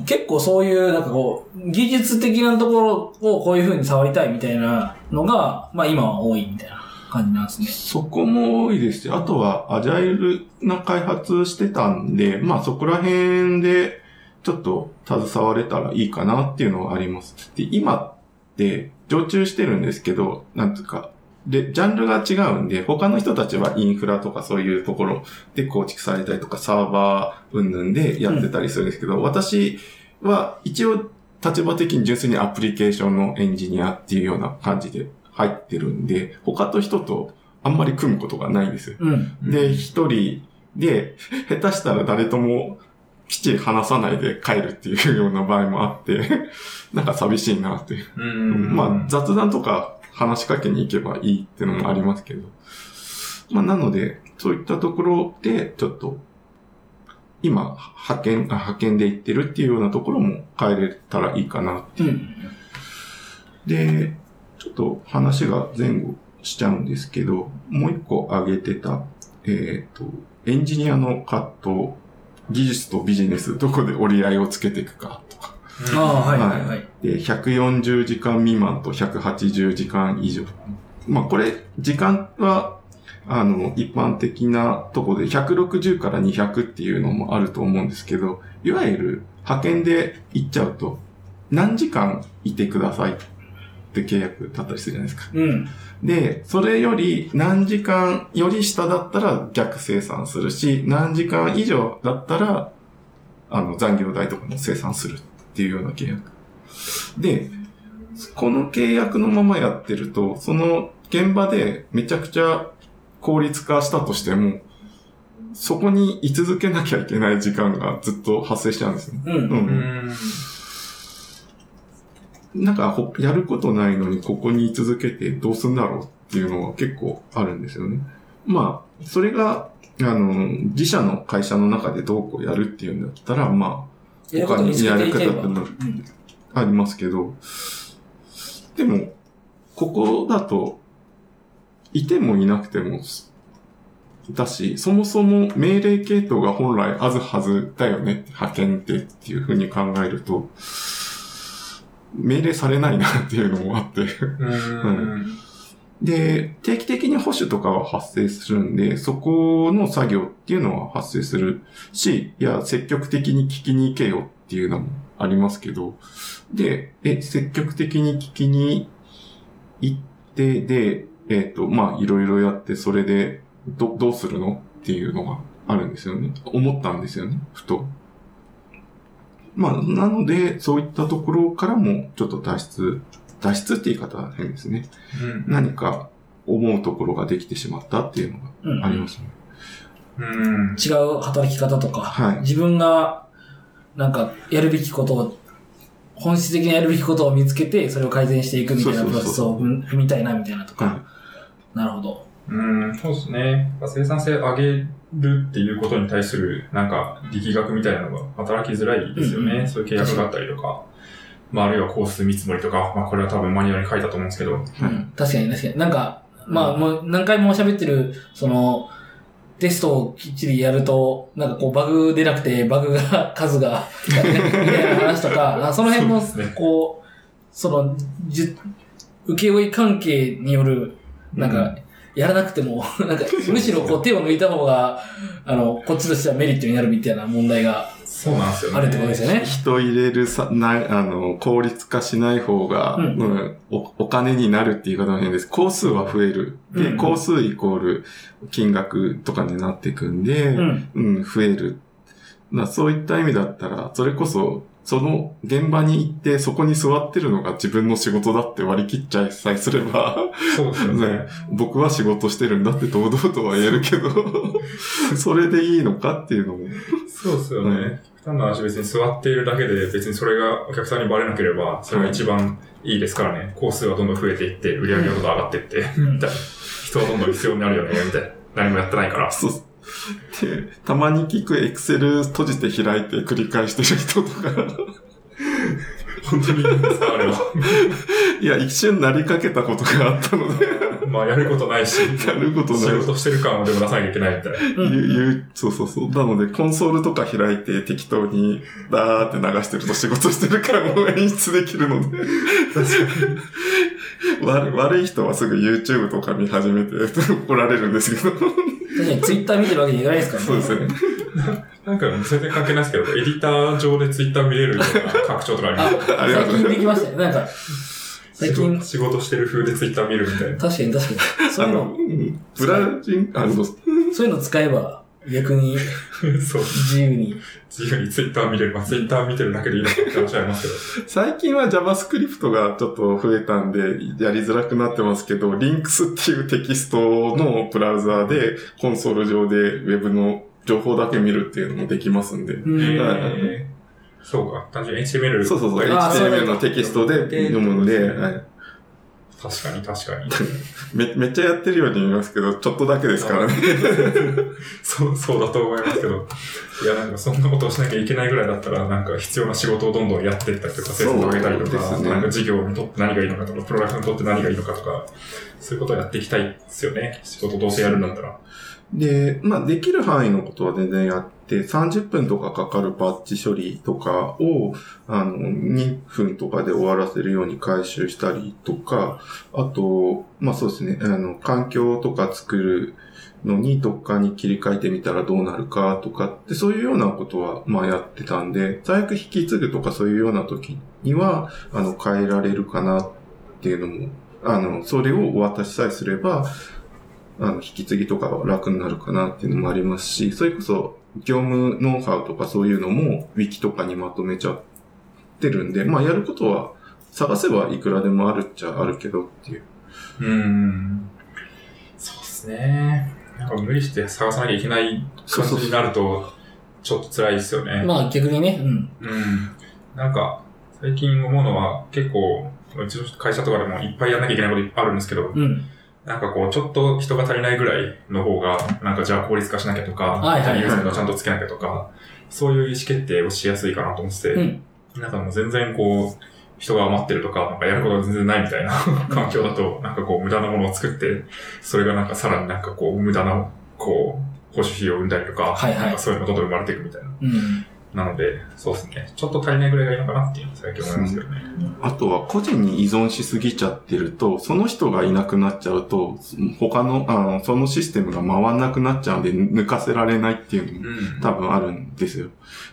結構そういう、なんかこう、技術的なところをこういう風に触りたいみたいなのが、まあ今は多いみたいな感じなんですね。そこも多いですし、あとはアジャイルな開発してたんで、まあそこら辺でちょっと携われたらいいかなっていうのはあります。で、今って常駐してるんですけど、なんつうか、で、ジャンルが違うんで、他の人たちはインフラとかそういうところで構築されたりとか、サーバー云々でやってたりするんですけど、私は一応立場的に純粋にアプリケーションのエンジニアっていうような感じで入ってるんで、他と人とあんまり組むことがないんですよ。うん。で、一人で、下手したら誰ともきっちり話さないで帰るっていうような場合もあって、*laughs* なんか寂しいなっていう。うーん。まあ雑談とか話しかけに行けばいいっていうのもありますけど。まあなので、そういったところで、ちょっと、今、派遣、あ派遣で行ってるっていうようなところも変えれたらいいかなうん。で、ちょっと話が前後しちゃうんですけど、もう一個挙げてた、えっ、と、エンジニアの葛藤、技術とビジネス、どこで折り合いをつけていくかとか。ああ、はいはいはい。で、140時間未満と180時間以上。まあこれ、時間は、あの、一般的なとこで160から200っていうのもあると思うんですけど、いわゆる派遣で行っちゃうと、何時間いてくださいって契約だったりするじゃないですか。うん。で、それより何時間より下だったら逆生産するし、何時間以上だったら、あの、残業代とかも生産するっていうような契約。で、この契約のままやってると、その現場でめちゃくちゃ効率化したとしても、そこに居続けなきゃいけない時間がずっと発生しちゃうんですよね。うん。う。うんん。なんか、やることないのにここに居続けてどうすんだろうっていうのは結構あるんですよね。まあ、それが、あの、自社の会社の中でどうこうやるっていうんだったら、まあ、他にやる方ってもありますけど、でも、ここだと、いてもいなくても、だし、そもそも命令系統が本来あるはずだよね、派遣ってっていうふうに考えると、命令されないなっていうのもあって。うん。で、定期的に保守とかは発生するんで、そこの作業っていうのは発生するし、いや、積極的に聞きに行けよっていうのもありますけど、で、え、積極的に聞きに行って、で、えっ、と、まあ、いろいろやって、それで、ど、どうするのっていうのがあるんですよね。思ったんですよね、ふと。まあ、なので、そういったところからも、ちょっと脱出、脱出って言い方は変ですね。うん。何か思うところができてしまったっていうのうん。がありますね。うん。違う働き方とか、はい自分が、なんか、やるべきことを、本質的にやるべきことを見つけて、それを改善していくみたいなプロセスを踏踏みたいなみたいなとか。はなるほど。うん、そうですね。生産性上げるっていうことに対する、なんか、力学みたいなのが働きづらいですよね。うんうんそういう契約があったりとか。まあ、あるいは工数見積もりとか、まあ、これは多分マニュアルに書いたと思うんですけど。うん確かに確かに。なんか、まあ、もう何回も喋ってる、その、テストをきっちりやると、なんかこうバグ出なくて、バグが、数が、*laughs* みたいな話とか、*laughs* あその辺もこう、その、じゅ請負関係による、なんか、やらなくても、*laughs* なんか、むしろこう手を抜いた方が、あの、こっちとしてはメリットになるみたいな問題がそうなんですよね。あるってことですよね。人入れるさ、な、あの、効率化しない方が、ううんんお、お金になるっていう言い方は変です。工数は増える。で、うん工数イコール金額とかになっていくんで、うん。うん、増える。まあそういった意味だったら、それこそ、その現場に行って、そこに座ってるのが自分の仕事だって割り切っちゃいさえすれば、そうですよねね。僕は仕事してるんだって堂々とは言えるけど、*laughs* それでいいのかっていうのも。そうですよね。極端な話別に座っているだけで別にそれがお客さんにバレなければ、それが一番いいですからね。工数はどんどん増えていって、売り上げがどんどん上がっていって、うんみたいな。人はどんどん必要になるよね、みたいな。何もやってないから。そう。で、たまに聞くエクセル閉じて開いて繰り返してる人とか、本当にいいんですか、あれは。いや、一瞬なりかけたことがあったので、まあ、やることないし、やることない仕事してる感をでも出さなきゃいけないみたいな。うん言う、言う、そうそうそう。なので、コンソールとか開いて適当に、ダーって流してると仕事してる感を演出できるので。*laughs* 悪悪い人はすぐ YouTube とか見始めて怒られるんですけど。確かにツイッター見てるわけにいかないですからね。そうですね。なんか全然関係ないですけど、エディター上でツイッター見れるような拡張とかありますよあ、ありがとうございます最近できましたね。なんか、最近、仕事してる風でツイッター見るみたいな。確かに確かに。そういうの、うんブラジン、あの、そういうの使えば、逆に *laughs* そう。自由に。自由にツイッター見れる。まあ、ツイッター見てるだけでいいのかって話ありますけど。*laughs* 最近は JavaScript がちょっと増えたんで、やりづらくなってますけど、Links っていうテキストのブラウザーで、コンソール上で Web の情報だけ見るっていうのもできますんで。そうか。単純に HTML。そうそうそう。あそう HTML のテキストで読むんで、はい確かに確かに。*laughs* め、めっちゃやってるように見えますけど、ちょっとだけですからね。*laughs* そう、そうだと思いますけど。いや、なんかそんなことをしなきゃいけないぐらいだったら、なんか必要な仕事をどんどんやっていったりとか、成績を上げたりとか、ねなんか事業にとって何がいいのかとか、プロダクトにとって何がいいのかとか、そういうことをやっていきたいですよね。仕事どうせやるんだったら。で、まあ、できる範囲のことは全然やって、30分とかかかるバッチ処理とかを、あの、2分とかで終わらせるように回収したりとか、あと、まあそうですね、あの、環境とか作るのにどっかに切り替えてみたらどうなるかとかって、そういうようなことは、まやってたんで、最悪引き継ぐとかそういうような時には、あの、変えられるかなっていうのも、あの、それをお渡しさえすれば、あの、引き継ぎとかは楽になるかなっていうのもありますし、それこそ、業務ノウハウとかそういうのも、ウィキとかにまとめちゃってるんで、まあ、やることは、探せばいくらでもあるっちゃあるけどっていう。うーん。そうですね。なんか無理して探さなきゃいけない感じになると、ちょっと辛いですよね。まあ逆にね、うん。うん。なんか、最近思うのは、結構、うちの会社とかでもいっぱいやんなきゃいけないこといっぱいあるんですけど、うん。なんかこう、ちょっと人が足りないぐらいの方が、なんかじゃあ効率化しなきゃとか、はいはいはいちゃんとつけなきゃとか、そういう意思決定をしやすいかなと思ってて、うん。なんかもう全然こう、人が余ってるとか、なんかやることが全然ないみたいな *laughs* 環境だと、なんかこう無駄なものを作って、それがなんかさらになんかこう無駄な、こう、保守費を生んだりとか、はいはいなんかそういうのがどんどん生まれていくみたいな。うん。なので、そうですね。ちょっと足りないぐらいがいいのかなっていうのは最近思いますけどね。あとは、個人に依存しすぎちゃってると、その人がいなくなっちゃうと、他の、あの、そのシステムが回んなくなっちゃうんで、抜かせられないっていうのもうん。多分あるんですよ。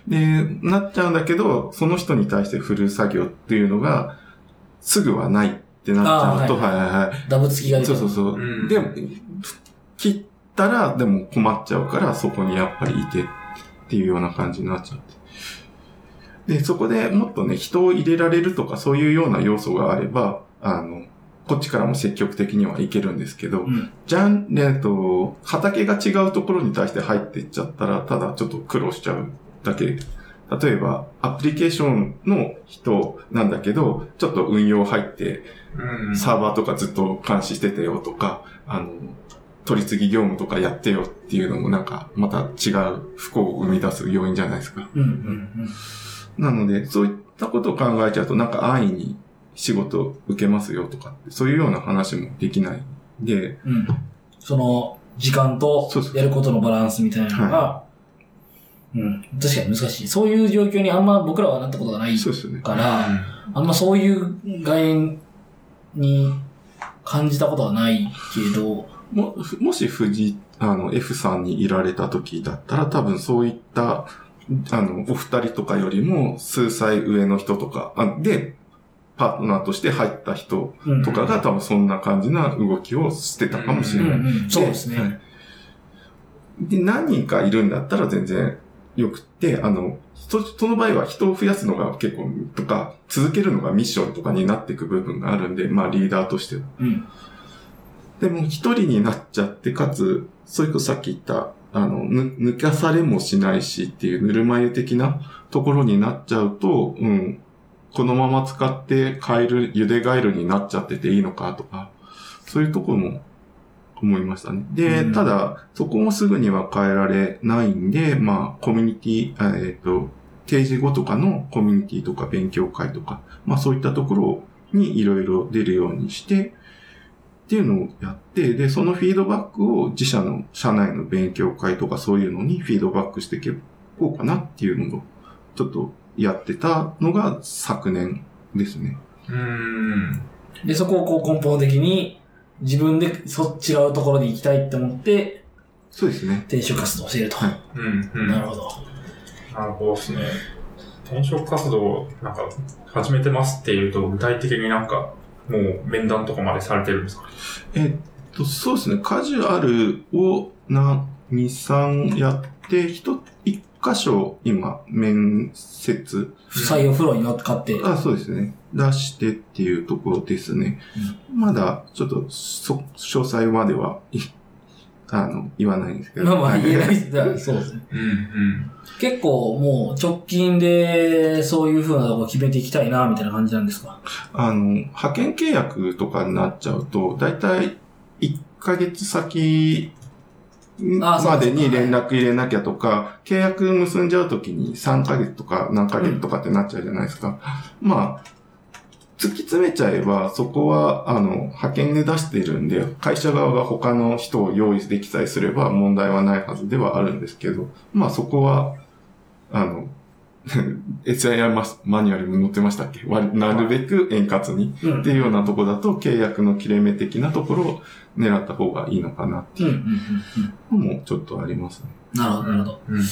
で、なっちゃうんだけど、その人に対して振る作業っていうのが、すぐはないってなっちゃうと、あーはいはいはい。ダブつきが出てるそうそうそう。うんでも、切ったら、でも困っちゃうから、そこにやっぱりいてっていうような感じになっちゃって。で、そこでもっとね、人を入れられるとか、そういうような要素があれば、あの、こっちからも積極的にはいけるんですけど、うん。じゃん、えっと、畑が違うところに対して入っていっちゃったら、ただちょっと苦労しちゃうだけ。例えば、アプリケーションの人なんだけど、ちょっと運用入って、うん。サーバーとかずっと監視してたよとか、あの、取り次ぎ業務とかやってよっていうのもなんか、また違う不幸を生み出す要因じゃないですか。うんうんなので、そういったことを考えちゃうと、なんか安易に仕事受けますよとかそういうような話もできないんで、うん。うん。その、時間とやることのバランスみたいなのが、うん。確かに難しい。そういう状況にあんま僕らはなったことがないそうですよね。から、あんまそういう概念に感じたことはないけど、も、もし藤、あの、F さんにいられた時だったら、多分そういった、あの、お二人とかよりも数歳上の人とか、あで、パートナーとして入った人うんとかが多分そんな感じな動きをしてたかもしれない。うんうん、そうですね。はいで、何人かいるんだったら全然よくって、あの、そその場合は人を増やすのが結構、とか、続けるのがミッションとかになっていく部分があるんで、まあリーダーとしては。うん。でも一人になっちゃって、かつ、それこそさっき言った、あの、ぬ抜かされもしないしっていうぬるま湯的なところになっちゃうと、うん、このまま使ってカエル、茹でガエルになっちゃってていいのかとか、そういうところも思いましたね。で、うんただ、そこもすぐには変えられないんで、まあ、コミュニティ、あえっ、と、定時後とかのコミュニティとか勉強会とか、まあそういったところにいろいろ出るようにして、っていうのをやって、で、そのフィードバックを自社の社内の勉強会とかそういうのにフィードバックしていこうかなっていうのを、ちょっとやってたのが昨年ですね。うん。で、そこをこう根本的に自分でそ違うところに行きたいって思って、そうですね。転職活動をしていると。はいうん。うん。なるほど。なるほどですね。転職活動、なんか、始めてますっていうと、具体的になんか、もう面談とかまでされてるんですか？えっと、そうですね。カジュアルをな、2、3やって、一、一箇所今、面接採用フローに乗っかって。あ、そうですね。出してっていうところですね。まだ、ちょっと、そ、詳細までは、いあの、言わないんですけど。まあまあはい言えないです。だ *laughs* そうですね。うん。うん。結構もう直近でそういう風なとこ決めていきたいな、みたいな感じなんですか？あの、派遣契約とかになっちゃうと、だいたい1ヶ月先までに連絡入れなきゃとか、契約結んじゃうときに3ヶ月とか何ヶ月とかってなっちゃうじゃないですか。まあ、突き詰めちゃえば、そこは、あの、派遣で出してるんで、会社側が他の人を用意できさえすれば問題はないはずではあるんですけど、まあそこは、あの、*laughs* SIR ママニュアルに載ってましたっけ？わなるべく円滑にうんっていうようなとこだと契約の切れ目的なところを狙った方がいいのかなっていうのもちょっとありますね。なるほど、なるほど。うん。いや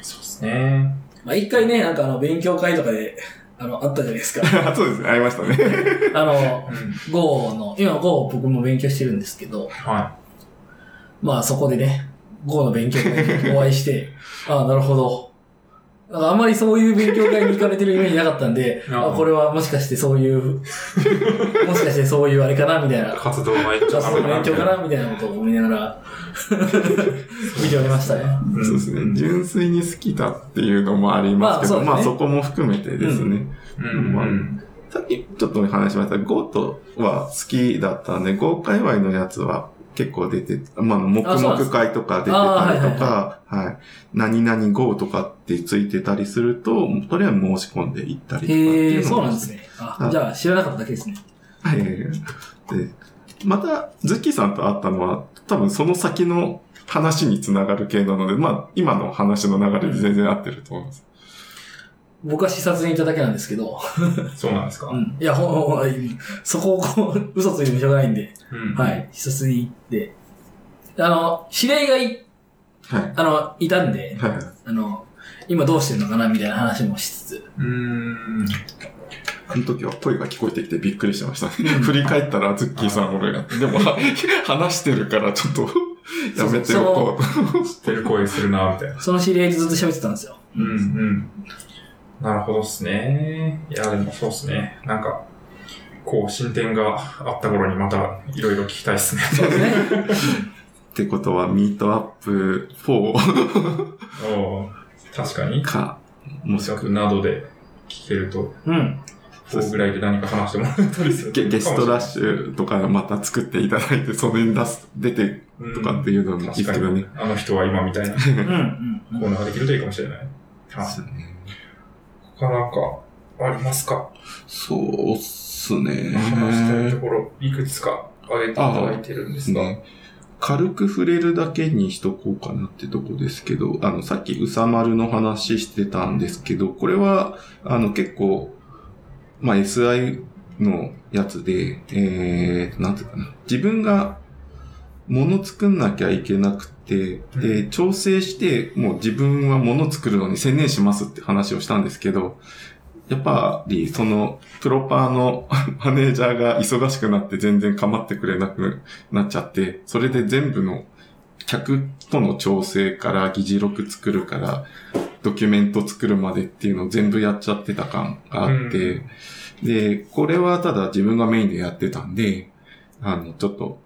そうですね。ーまあ一回ね、なんかあの、勉強会とかで、あの、あったじゃないですか。*laughs* そうですね、ありましたね。*laughs* あの、うん。Go の、今 Go 僕も勉強してるんですけど、はまあそこでね、Go の勉強会にお会いして、*laughs* ああ、なるほど。あんまりそういう勉強会に行かれてるイメージなかったんで、*laughs* ああこれはもしかしてそういう、*laughs* もしかしてそういうあれかなみたいな。い。活動の延長活動の勉強かなみたいなことを思いながら、*laughs* 見ておりましたね。うんそうですね。純粋に好きだっていうのもありますけど、まあまあそこも含めてですね。うん。うん。さっきちょっと話しましたが、ゴートは好きだったんで、ゴー界隈のやつは結構出て、まあ、黙々会とか出てたりとあーはいはいか、はい。何々ゴーとかってついてたりすると、とりあえず申し込んでいったりとかっていうそうなんですね。あは、いじゃあ知らなかっただけですね。はい。で、また、ズッキーさんと会ったのは、多分その先の話につながる系なので、まあ、今の話の流れで全然合ってると思います。僕は視察に行っただけなんですけど、そうなんですか？うん。いや、ほんほん、そこをこう、*laughs* 嘘ついてもしょうがないんで、うん。はい、視察に行って、あの、指令がい、はい。あの、いたんで、はい。あの、今どうしてるのかなみたいな話もしつつ、うーん。あの時は声が聞こえてきてびっくりしましたね。振り返ったらズッキーさん俺が。でも、は話してるからちょっと *laughs* やめておこう。知っ *laughs* てる声するな、みたいな。その指令でずっと喋ってたんですよ。うんうん。なるほどっすね。いや、でもそうっすね。なんか、こう、進展があった頃にまたいろいろ聞きたいっすね。そうですね。*laughs* ってことは、ミートアップ4おー確かに。か、もしくは、などで聞けると。うん。こうぐらいで何か話してもらえたりするゲ *laughs* ゲストラッュシュとかまた作っていただいて、それに出す、出てとかっていうのもいいです確かによね。あの人は今みたいなうんコーナーができるといいかもしれない。はい。他なんかありますか？そうっすね。話したいところ、いくつか挙げていただいてるんですが。ね。軽く触れるだけにしとこうかなってとこですけど、あの、さっきうさまるの話してたんですけど、これは、あの、結構、まあ、SI のやつで、えー、なんていうかな。自分が物作んなきゃいけなくて、で、調整して、もう自分は物作るのに専念しますって話をしたんですけど、やっぱり、その、プロパーの *laughs* マネージャーが忙しくなって全然構ってくれなくなっちゃって、それで全部の客との調整から議事録作るから、ドキュメント作るまでっていうのを全部やっちゃってた感があって、で、これはただ自分がメインでやってたんで、あの、ちょっと、ん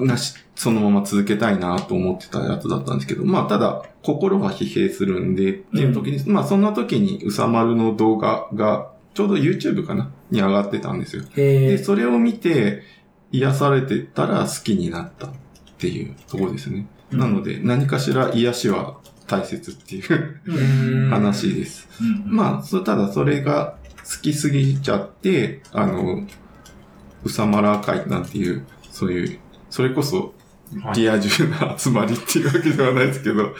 なし、そのまま続けたいなと思ってたやつだったんですけど、まあただ、心は疲弊するんで、っていう時に、まあそんな時にうさまるの動画が、ちょうど YouTube かな？に上がってたんですよ。で。それを見て、癒されてたら好きになったっていうところですね。なので、何かしら癒しは大切っていううん話です。うんまあ、そただそれが好きすぎちゃって、あの、うさまら会なんていう、そういう、それこそ、はい。リア充な集まりっていうわけではないですけど、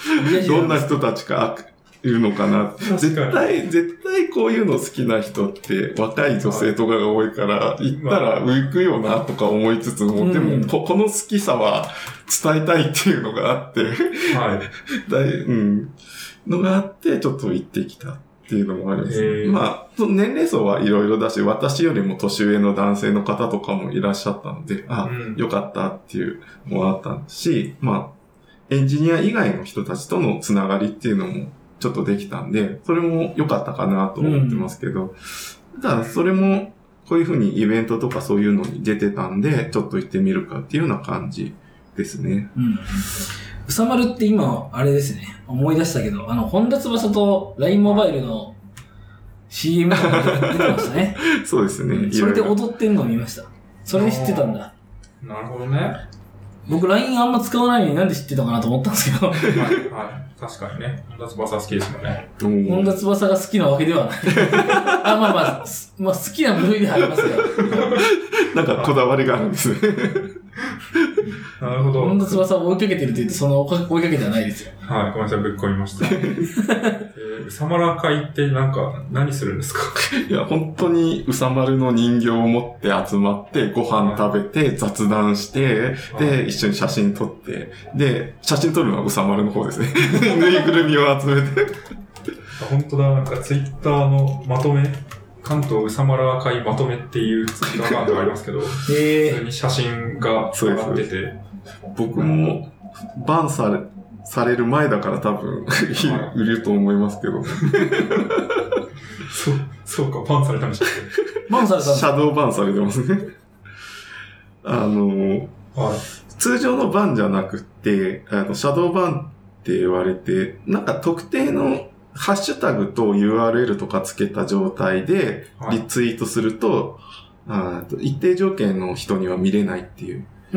どんな人たちがいるのかな。絶対、絶対こういうの好きな人って若い女性とかが多いから、行ったら浮くよなとか思いつつも、うん。でもこ、この好きさは伝えたいっていうのがあって、はい。*laughs* だい、うん、のがあって、ちょっと行ってきたっていうのもあります、へーまあ、年齢層はいろいろだし、私よりも年上の男性の方とかもいらっしゃったので、あ、うんよかったっていうのもあったし、まあ、エンジニア以外の人たちとのつながりっていうのもちょっとできたんで、それも良かったかなと思ってますけど、ただそれもこういうふうにイベントとかそういうのに出てたんで、ちょっと行ってみるかっていうような感じですね。うん。うさまるって今、あれですね。思い出したけど、あの、本田翼と LINE モバイルの CM とか出てましたね。*laughs* そうですね。それで踊ってんのを見ました。それで知ってたんだ。なるほどね。はい。僕 LINE あんま使わないのになんで知ってたかなと思ったんですけど、はい。確かにね。本田翼好きですもんね。本田翼が好きなわけではない。*laughs* あ、まあまあ、すまあ好きな部類ではありますよ。なんかこだわりがあるんですね。*laughs* なるほど。本田翼を追いかけてると言うと、その追いかけてはないですよ。はい、ごめんなさい、ぶっ込みました。*laughs* えー、うさまら会ってなんか、何するんですか？*laughs* いや、本当にうさまるの人形を持って集まって、ご飯食べて、雑談して、で、一緒に写真撮って、で、写真撮るのはうさまるの方ですね。ぬいぐるみを集めて。あ本当だ、なんかツイッターのまとめ、関東うさまら会まとめっていうツイッターアカウントがありますけど、普へ通に写真が上がってて、僕も、バンされ、される前だから多分、いると思いますけど。そう、そうか、パンされたんでしたっマンされたんですシャドーバンされてますね。あの、けはい。通常のバンじゃなくって、あの、シャドーバンって言われて、なんか特定のハッシュタグと URL とかつけた状態ではいリツイートすると、あー一定条件の人には見れないっていう。セ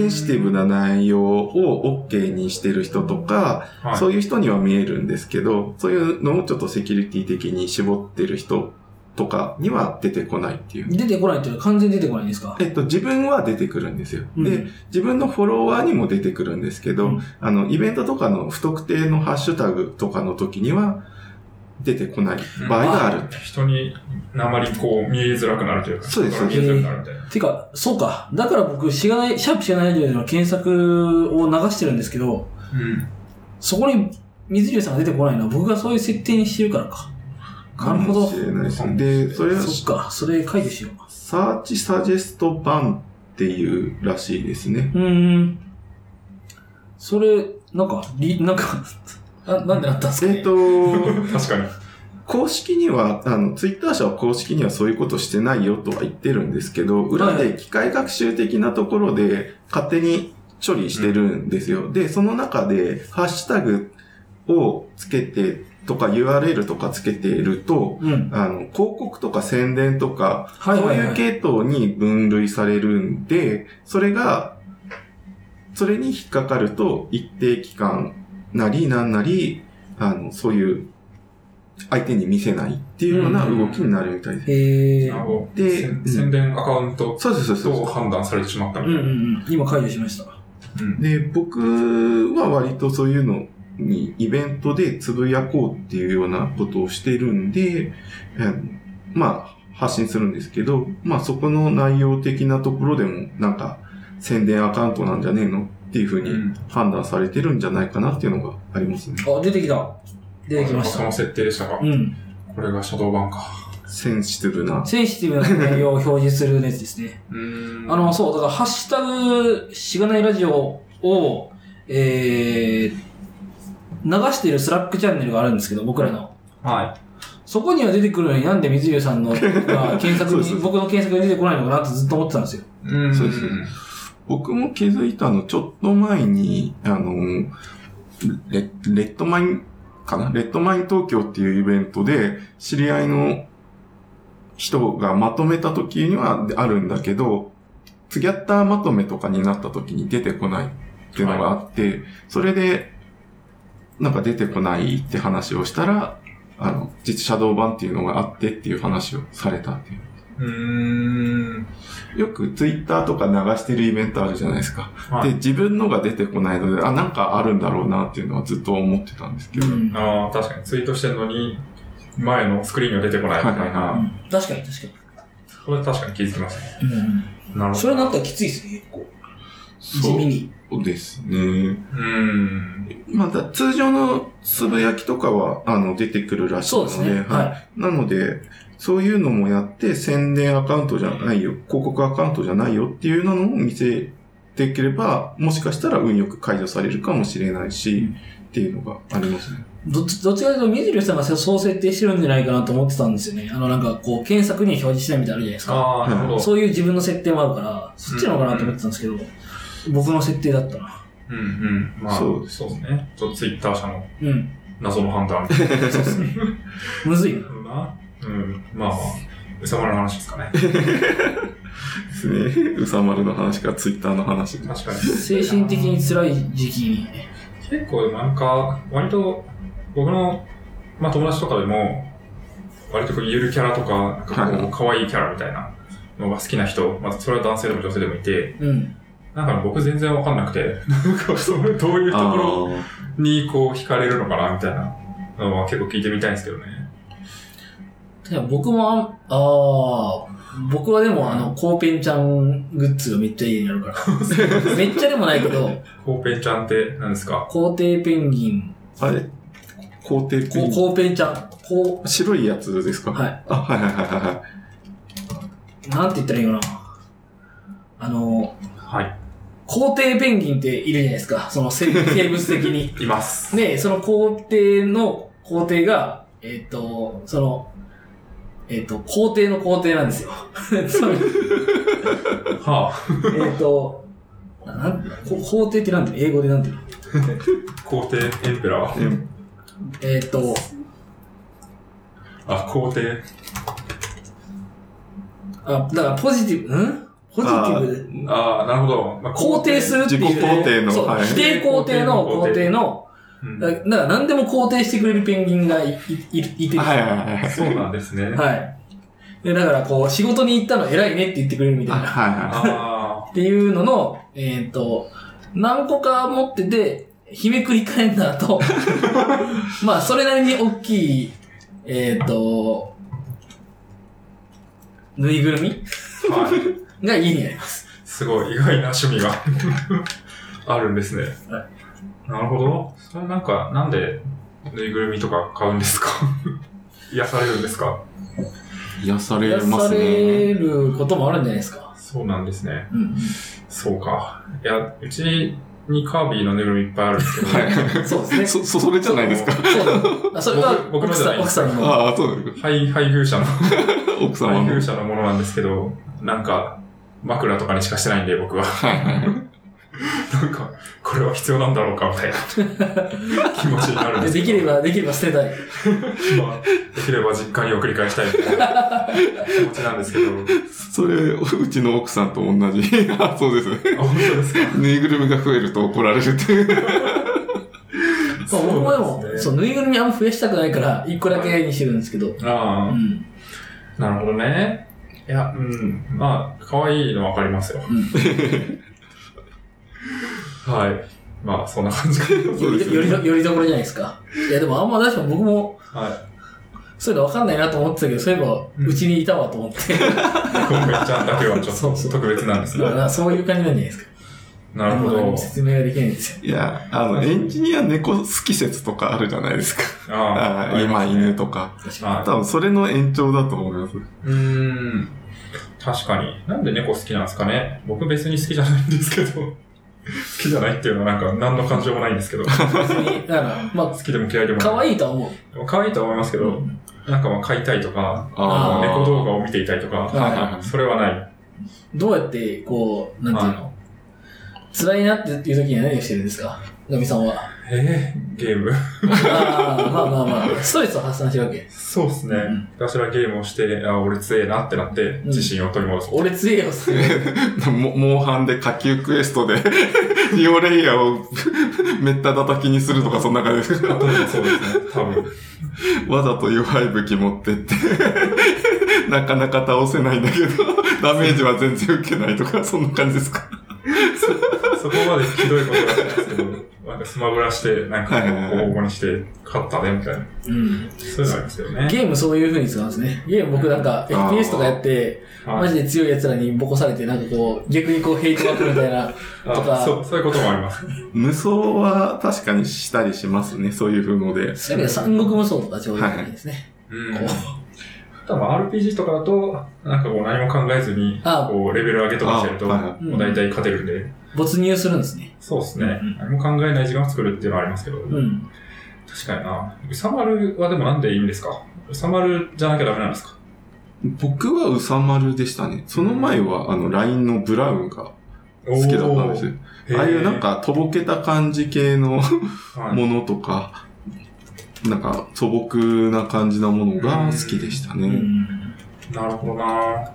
ンシティブな内容を OK にしてる人とか、はい。そういう人には見えるんですけど、そういうのをちょっとセキュリティ的に絞ってる人とかには出てこないっていう。出てこないっていうのは完全に出てこないんですか？えっと、自分は出てくるんですよ。うんで、自分のフォロワーにも出てくるんですけど、うんあの、イベントとかの不特定のハッシュタグとかの時には出てこない場合がある。人にあまりこう見えづらくなるというか、そうです見えづらくなるみたいな。てか、そうか。だから僕、しがない、シャープしがないラジオでの検索を流してるんですけど、うん。そこに水流さんが出てこないのは僕がそういう設定にしてるからか。なるほどかもしれないですね。で、それは、そっか、それ解除しよサーチサジェスト版っていうらしいですね。う。うーん。それ、なんか、り、*laughs* なんか、ななんでなったんですか？ねえっ、と、*laughs* 確かに。公式には、あの、ツイッター社は公式にはそういうことしてないよとは言ってるんですけど、裏はいで機械学習的なところで勝手に処理してるんですよ。で、その中で、ハッシュタグをつけて、とか URL とかつけていると、うん。あの、広告とか宣伝とか、はいはいはいそういう系統に分類されるんで、それが、それに引っかかると、一定期間なりなんなり、あの、そういう、相手に見せないっていうような動きになるみたいです。へえなる。ほど。でうん宣伝アカウントそうです、そうですそうと。判断されてしまったみうんたいな。うんうん。今解除しました。うんで、僕は割とそういうのにイベントでつぶやこうっていうようなことをしてるんで、えーまあ、発信するんですけど、まあそこの内容的なところでも、なんか、宣伝アカウントなんじゃねえのっていうふうにうん判断されてるんじゃないかなっていうのがありますね。あ、出てきた。出てきました。その設定でしたか？うん。これがシャドー版か。センシティブな。センシティブな内容を表示するやつですね。うーんあの、そう、だから、ハッシュタグ、しがないラジオを、えー、流しているスラックチャンネルがあるんですけど、僕らの。はそこには出てくるのになんで水流さんのが検索に、僕の検索が出てこないのかなってずっと思ってたんですよ。い。うんそうです僕も気づいたのちょっと前に、あの、レレッドマインかな？レッドマイン東京っていうイベントで、知り合いの人がまとめた時にはあるんだけど、ツギャッターまとめとかになった時に出てこないっていうのがあって、それで、なんか出てこないって話をしたら、あの、実シャドー版っていうのがあってっていう話をされたっていう。うーん。よくツイッターとか流してるイベントあるじゃないですか。で、はい。自分のが出てこないので、あ、なんかあるんだろうなっていうのはずっと思ってたんですけど。うん。ああ、確かにツイートしてるのに、前のスクリーンには出てこないみたいはいはいな。うん確かに確かこれ確かに気づきますね。に。うん。なるほど。それなったらきついですね、結構。地味に。そうですね。うーん。また、通常のつぶやきとかは、あの、出てくるらしいので、そうですね。はい。なので、そういうのもやって、宣伝アカウントじゃないよ、広告アカウントじゃないよっていうのを見せていければ、もしかしたら運よく解除されるかもしれないし、っていうのがありますね。どっち、どっちかというと、水流さんがそう設定してるんじゃないかなと思ってたんですよね。あの、なんか、こう、検索に表示しないみたいなのあるじゃないですか。ああ、なるほど。そういう自分の設定もあるから、そっちなのかなと思ってたんですけど、僕の設定だったな。うんうん。まあ、そそううですね。ちょっとツイッター社のうん。謎の判断。そうですね。むずいな。なうん。まあまあ、うさまるの話ですかね。ですね。うさまるの話か、ツイッターの話。確かに。精神的に辛い時期に。結構なんか、割と、僕の、まあ友達とかでも、割とこうゆるキャラとか、なんかこはいう可愛いキャラみたいなのが好きな人、まあそれは男性でも女性でもいて、うん。なんか僕全然わかんなくて、なんかそれどういうところあにこう惹かれるのかなみたいなのは結構聞いてみたいんですけどね。いや僕もあん、ああ、僕はでもあの、コーペンちゃんグッズがめっちゃ家にあるから。*laughs* めっちゃでもないけど、コーペンちゃんって何ですか？皇帝ペンギン、ーあれ？皇帝ペンギンこコーペンちゃん、こ白いやつですか？う、はい。あ、はいはいはいはいはい。なんて言ったらいいかな。あの、はい。皇帝ペンギンっているじゃないですか。その生生物的に。*laughs* います。で、その皇帝の皇帝が、えっ、と、その、えっ、と、皇帝の皇帝なんですよ。*laughs* はえっと、なんこ皇帝ってなんていうの？英語でなんて皇帝エンペラー。うんえっ、と、あ、皇帝。あ、だからポジティブ、ん？ポジティブで。ああ、なるほど。まあ肯定するっていう、自己肯定のそう、はい否定肯定の肯定の、うんだだから何でも肯定してくれるペンギンがいいいいてる。はいはいはいはい。そうなんですね。はい。で、だからこう、仕事に行ったの偉いねって言ってくれるみたいな。あはいはあ *laughs* っていうのの、えっ、と、何個か持ってて、日めくりカレンダーと、*laughs* まあ、それなりに大きい、えっ、と、ぬいぐるみ？あ、はい。が家にあります。すごい意外な趣味が *laughs* あるんですね。はなるほど。それなんか、なんでぬいぐるみとか買うんですか？*laughs* 癒されるんですか？い。癒され癒さますね。れることもあるんじゃないですか。そうなんですね。うん。そうか。いや、うちにカービィのぬいぐるみいっぱいあるんですけど、はい。*laughs* そうですね。そ、そ、それじゃないですか。そそれは僕僕の奥さん、じゃない奥さんの。ああ、そうです。配配偶者の、奥様の。配偶者のものなんですけど、なんか、枕とかにしかしてないんで、僕は。なんか、これは必要なんだろうか、みたいな *laughs* 気持ちになるんですけど。できれば、できれば捨てたい。まあ、できれば実家に送り返したいみたいな気持ちなんですけど。それ、うちの奥さんと同じ。あ、*laughs* そうですね。あ、本当ですか？ぬいぐるみが増えると怒られるっていう。まあ、僕もでも、そう、ぬいぐるみあんま増やしたくないから、一個だけにしてるんですけど。うあん。あ、なるほどね。いや、うん。まあ、可愛いのわかりますよ。*laughs* はい。まあ、そんな感じかな。より、よりど、よりどころじゃないですか。いや、でもあんま確かに僕も、はい。そういうの分かんないなと思ってたけど、そういえば、うちにいたわと思って。今回ちゃんだけはちょっそうそうと特別なんですね。だからそういう感じなんじゃないですか。なるほど。説明ができないんですよ。いや、あの、エンジニア猫好き説とかあるじゃないですか。ああ今、犬とか。多分、それの延長だと思います。い。うーん。確かに。なんで猫好きなんですかね僕別に好きじゃないんですけど。*laughs* 好きじゃないっていうのはなんか何の感情もないんですけど。別に、だから、まきでも嫌いであ、もない。可愛いとは思う。可愛いとは思いますけど、なんかまあ飼いたいとか、猫動画を見ていたいとか、それはない。どうやって、こう、なんていうの、辛いなっていう時には何をしてるんですか？ガミさんは？えー、ゲーム？ああ、まあまあまあ、ストレスを発散してるわけ。そうですね。うんひたすらゲームをして、あ、俺強えなってなって、自信を取り戻す。俺強えよ、す *laughs* もモンハンで下級クエストで、*laughs* リオレイヤーをめった叩きにするとかそんな感じです。多分そうですね。多分。わざと弱い武器持ってって、*laughs* なかなか倒せないんだけど、ダメージは全然受けないとか、そんな感じですか？そこまでひどいことだったんですけど、かスマブラして、なんか応募にして、勝ったね、みたいな。うん。そういうのありますよね。ゲームそういう風に使うんですね。ゲーム僕なんか、FPS とかやって、はいマジで強い奴らにボコされて、なんかこう、逆にこう、ヘイトバックみたいな、とかあそう、そういうこともあります。無双は確かにしたりしますね、そういう風ので。それけど三国無双とかちょうどいいですね。うんこう。多分 RPG とかだと、なんかこう何も考えずに、あ。こう、レベル上げとかしてると、もう大体勝てるんで、没入するんですね。そうですね。うん。何も考えない時間を作るっていうのはありますけど、うん。確かにな。うさまるはでもなんでいいんですか？うさまるじゃなきゃダメなんですか？僕はうさまるでしたね。その前は、あの、LINE のブラウンが好きだったんですよ。ああいうなん、か、とぼけた感じ系のはい。ものとか、なんか素朴な感じなものが好きでしたね。うん。なるほどな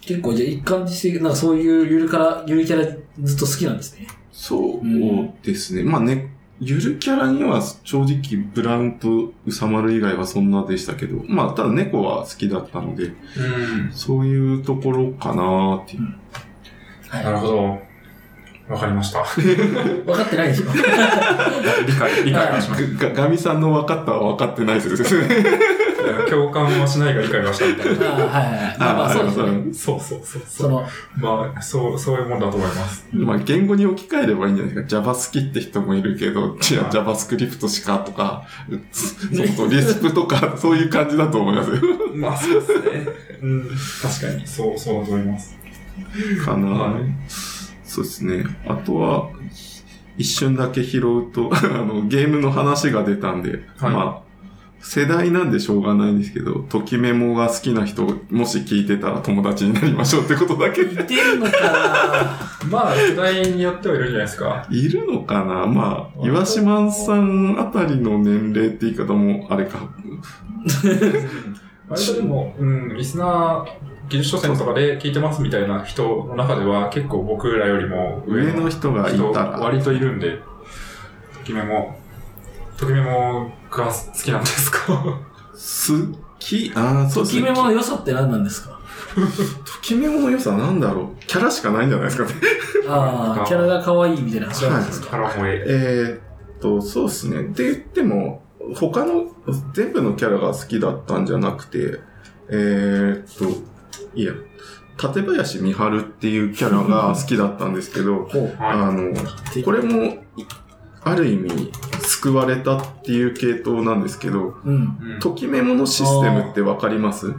結構じゃあ一貫して、なんかそういうゆるから、ゆるキャラずっと好きなんですね。そうですね。まあね、ゆるキャラには正直ブラウンとうさまる以外はそんなでしたけど、まあただ猫は好きだったので、うん。そういうところかなーっていう。はい。なるほど。わかりました。*laughs* 分かってないでしょ。*laughs* 理解、理解はしましがガミさんの分かったは分かってないですね。*laughs* た。共感はしないが理解はしたみたいな。ああ、はいはいはい。まあまあそうですね。そうそうそうそ。そうの、まあ、そう、そういうもんだと思います。まあ言語に置き換えればいいんじゃないですか。Java 好きって人もいるけど、じゃあ JavaScript しかとか、そうそう、リスプとか、そういう感じだと思いますよ。まあ、そうですね。うん、確かに。そう、そうだと思います。かな、はいそうですね。あとは、一瞬だけ拾うと、*laughs* あの、ゲームの話が出たんで、はいまあ、世代なんでしょうがないんですけど、ときメモが好きな人、もし聞いてたら友達になりましょうってことだけ。似てるのか *laughs* まあ、世代によってはいるんじゃないですか。いるのかな？まあ、岩島さんあたりの年齢って言い方も、あれか。*laughs* 割とでも、うん、リスナー、技術書店とかで聞いてますみたいな人の中では、結構僕らよりも上の人がい人たら、割といるんで、ときメモ、ときメモが好きなんですか？好き、ああ、そうとですね。きめもの良さって何なんですか？ときメモの良さなんだろう？キャラしかないんじゃないですかね。ああ、キャラが可愛いみたいな、そうなんですか？腹萌え。えーっと、そうですね。って言っても、他の、全部のキャラが好きだったんじゃなくて、えーっと、いや、館林美春っていうキャラが好きだったんですけど。*laughs* あはの、これも、ある意味、救われたっていう系統なんですけど、うん。い。うん。ときメモのシステムってわかります？わ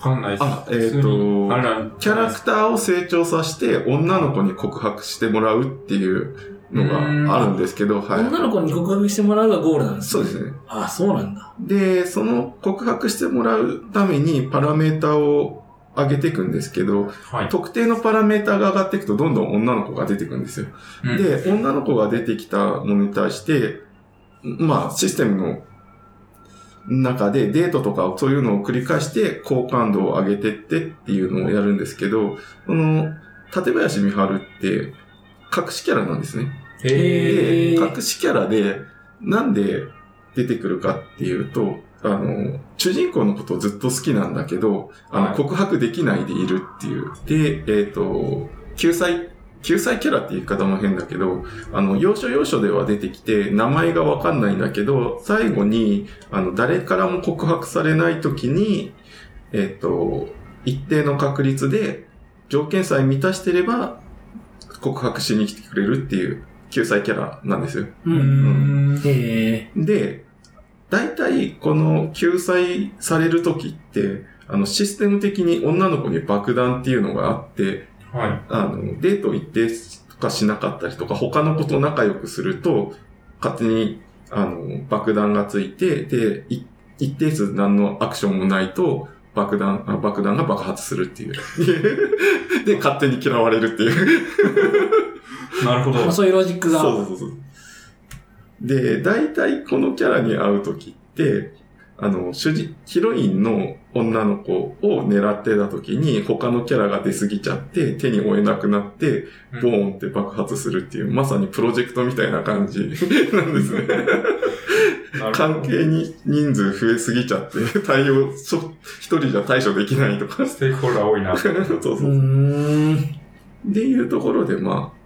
かんないです。あえーとキャラクターを成長させて、女の子に告白してもらうっていうのがあるんですけど、はい。女の子に告白してもらうがゴールなんですそうですね。ああ、そうなんだ。で、その告白してもらうためにパラメータを上げていくんですけど、はい。特定のパラメータが上がっていくとどんどん女の子が出てくるんですよ。うん、で、女の子が出てきたものに対して、まあ、システムの中でデートとかそういうのを繰り返して好感度を上げてってっていうのをやるんですけど、この、立林美春って隠しキャラなんですね。へで、隠しキャラで、なんで出てくるかっていうと、あの、主人公のことをずっと好きなんだけど、あの、はい告白できないでいるっていう。で、えっ、と、救済、救済キャラって言い方も変だけど、あの、要所要所では出てきて、名前がわかんないんだけど、最後に、あの、誰からも告白されないときに、えっ、と、一定の確率で、条件さえ満たしてれば、告白しに来てくれるっていう救済キャラなんですよ。う。うんん。へえ。で、大体この救済されるときって、あのシステム的に女の子に爆弾っていうのがあって、はい。あの、デート行ってとかしなかったりとか、他の子と仲良くすると、勝手に、あの、爆弾がついて、で、い一定数何のアクションもないと、爆弾、あ爆弾が爆発するっていう。で、勝手に嫌われるっていう。なるほど。まあ、そういうロジックが。そうそうそう。で、大体このキャラに会うときって、あの、主人、ヒロインの女の子を狙ってたときに、他のキャラが出すぎちゃって、手に負えなくなって、うんボーンって爆発するっていう、まさにプロジェクトみたいな感じ *laughs* なんですね。なるほど関係に人数増えすぎちゃって、対応、そ一人じゃ対処できないとか。ステークホルダー多いな。*laughs* そうそううーん。っていうところで、まあ、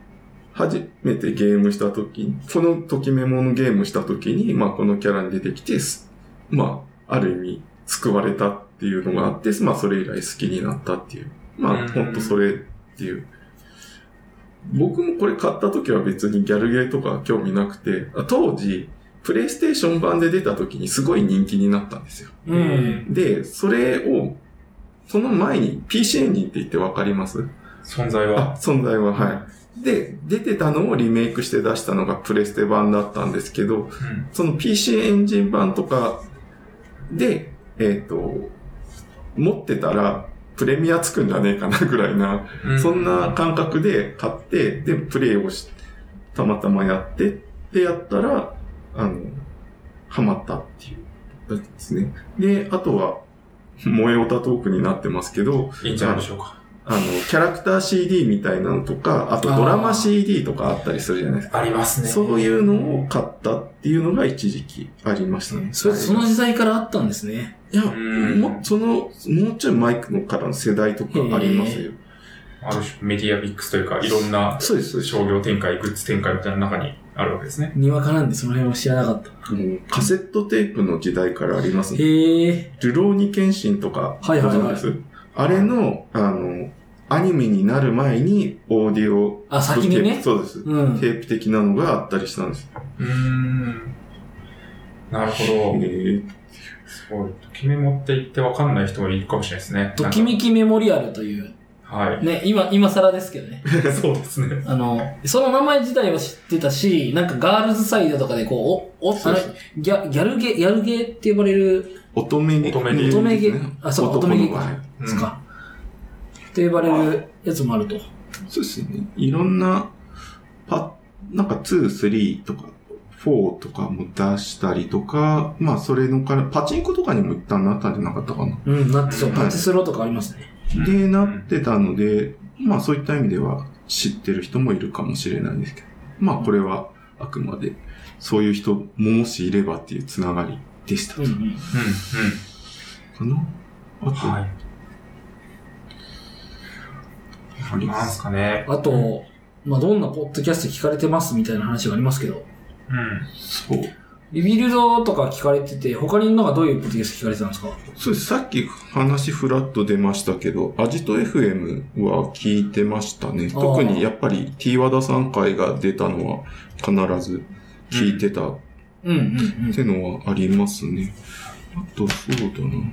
初めてゲームしたときに、このときメモのゲームしたときに、まあ、このキャラに出てきて、すまあ、ある意味、救われたっていうのがあって、まあ、それ以来好きになったっていう。まあ、うんほんとそれっていう。僕もこれ買ったときは別にギャルゲーとか興味なくて、あ当時、プレイステーション版で出たときにすごい人気になったんですよ。うん。で、それを、その前に PC エンジンって言ってわかります？存在はあ、。存在は、はい。で、出てたのをリメイクして出したのがプレステ版だったんですけど、その PC エンジン版とかで、えっ、と、持ってたらプレミアつくんじゃねえかなぐらいな、うそんな感覚で買って、で、プレイをし、たまたまやって、で、やったら、あの、ハマったっていうですね。で、あとは、萌えオタトークになってますけど、いいんじゃないでしょうか。あの、キャラクター CD みたいなのとか、あとドラマ CD とかあったりするじゃないですか。ありますね。そういうのを買ったっていうのが一時期ありましたね。そその時代からあったんですね。いや、んも、その、もうちょいマイクのからの世代とかありますよ。ある種メディアミックスというか、いろんな。商業展開、グッズ展開みたいな中にあるわけですね。にわかなんでその辺は知らなかった。もうカセットテープの時代からありますね。へえ。ルローニケンシンとか、はいはいはいあれの、あの、アニメになる前に、オーディオ、あ、先にテーねプ。そうです。うん。テープ的なのがあったりしたんです。うーん。なるほど。えーすごい。ときめもって言ってわかんない人もいるかもしれないですね。ときめきメモリアルという、はい。ね、今、今更ですけどね。*laughs* そうですね。あの、その名前自体は知ってたし、なんかガールズサイドとかでこう、お、お、あのそうそう、ギャギャルゲー、ギャルゲーって呼ばれる、乙女ゲ乙女ゲ乙女ゲですねあ、そう、乙女ゲーか。うんですか。って呼ばれるやつもあると。そうですね。いろんな、パなんか2、3とか、4とかも出したりとか、まあそれのから、パチンコとかにも一旦なったんじゃなかったかな。うん、なってそう、うんパチスロとかありますね。で、なってたので、まあそういった意味では知ってる人もいるかもしれないですけど、まあこれはあくまで、そういう人ももしいればっていうつながりでしたと。うんうん。うん、うん。かな？あと、はい。ありなんすかね。あと、まあ、どんなポッドキャスト聞かれてますみたいな話がありますけど、うん。そう。リビルドとか聞かれてて、他になんかどういうポッドキャスト聞かれてたんですか？そうです。さっき話フラッと出ましたけど、アジト FM は聞いてましたね。特にやっぱり T 和田さん回が出たのは必ず聞いてたっうんうんうん。てのはありますね。あと、そうだな。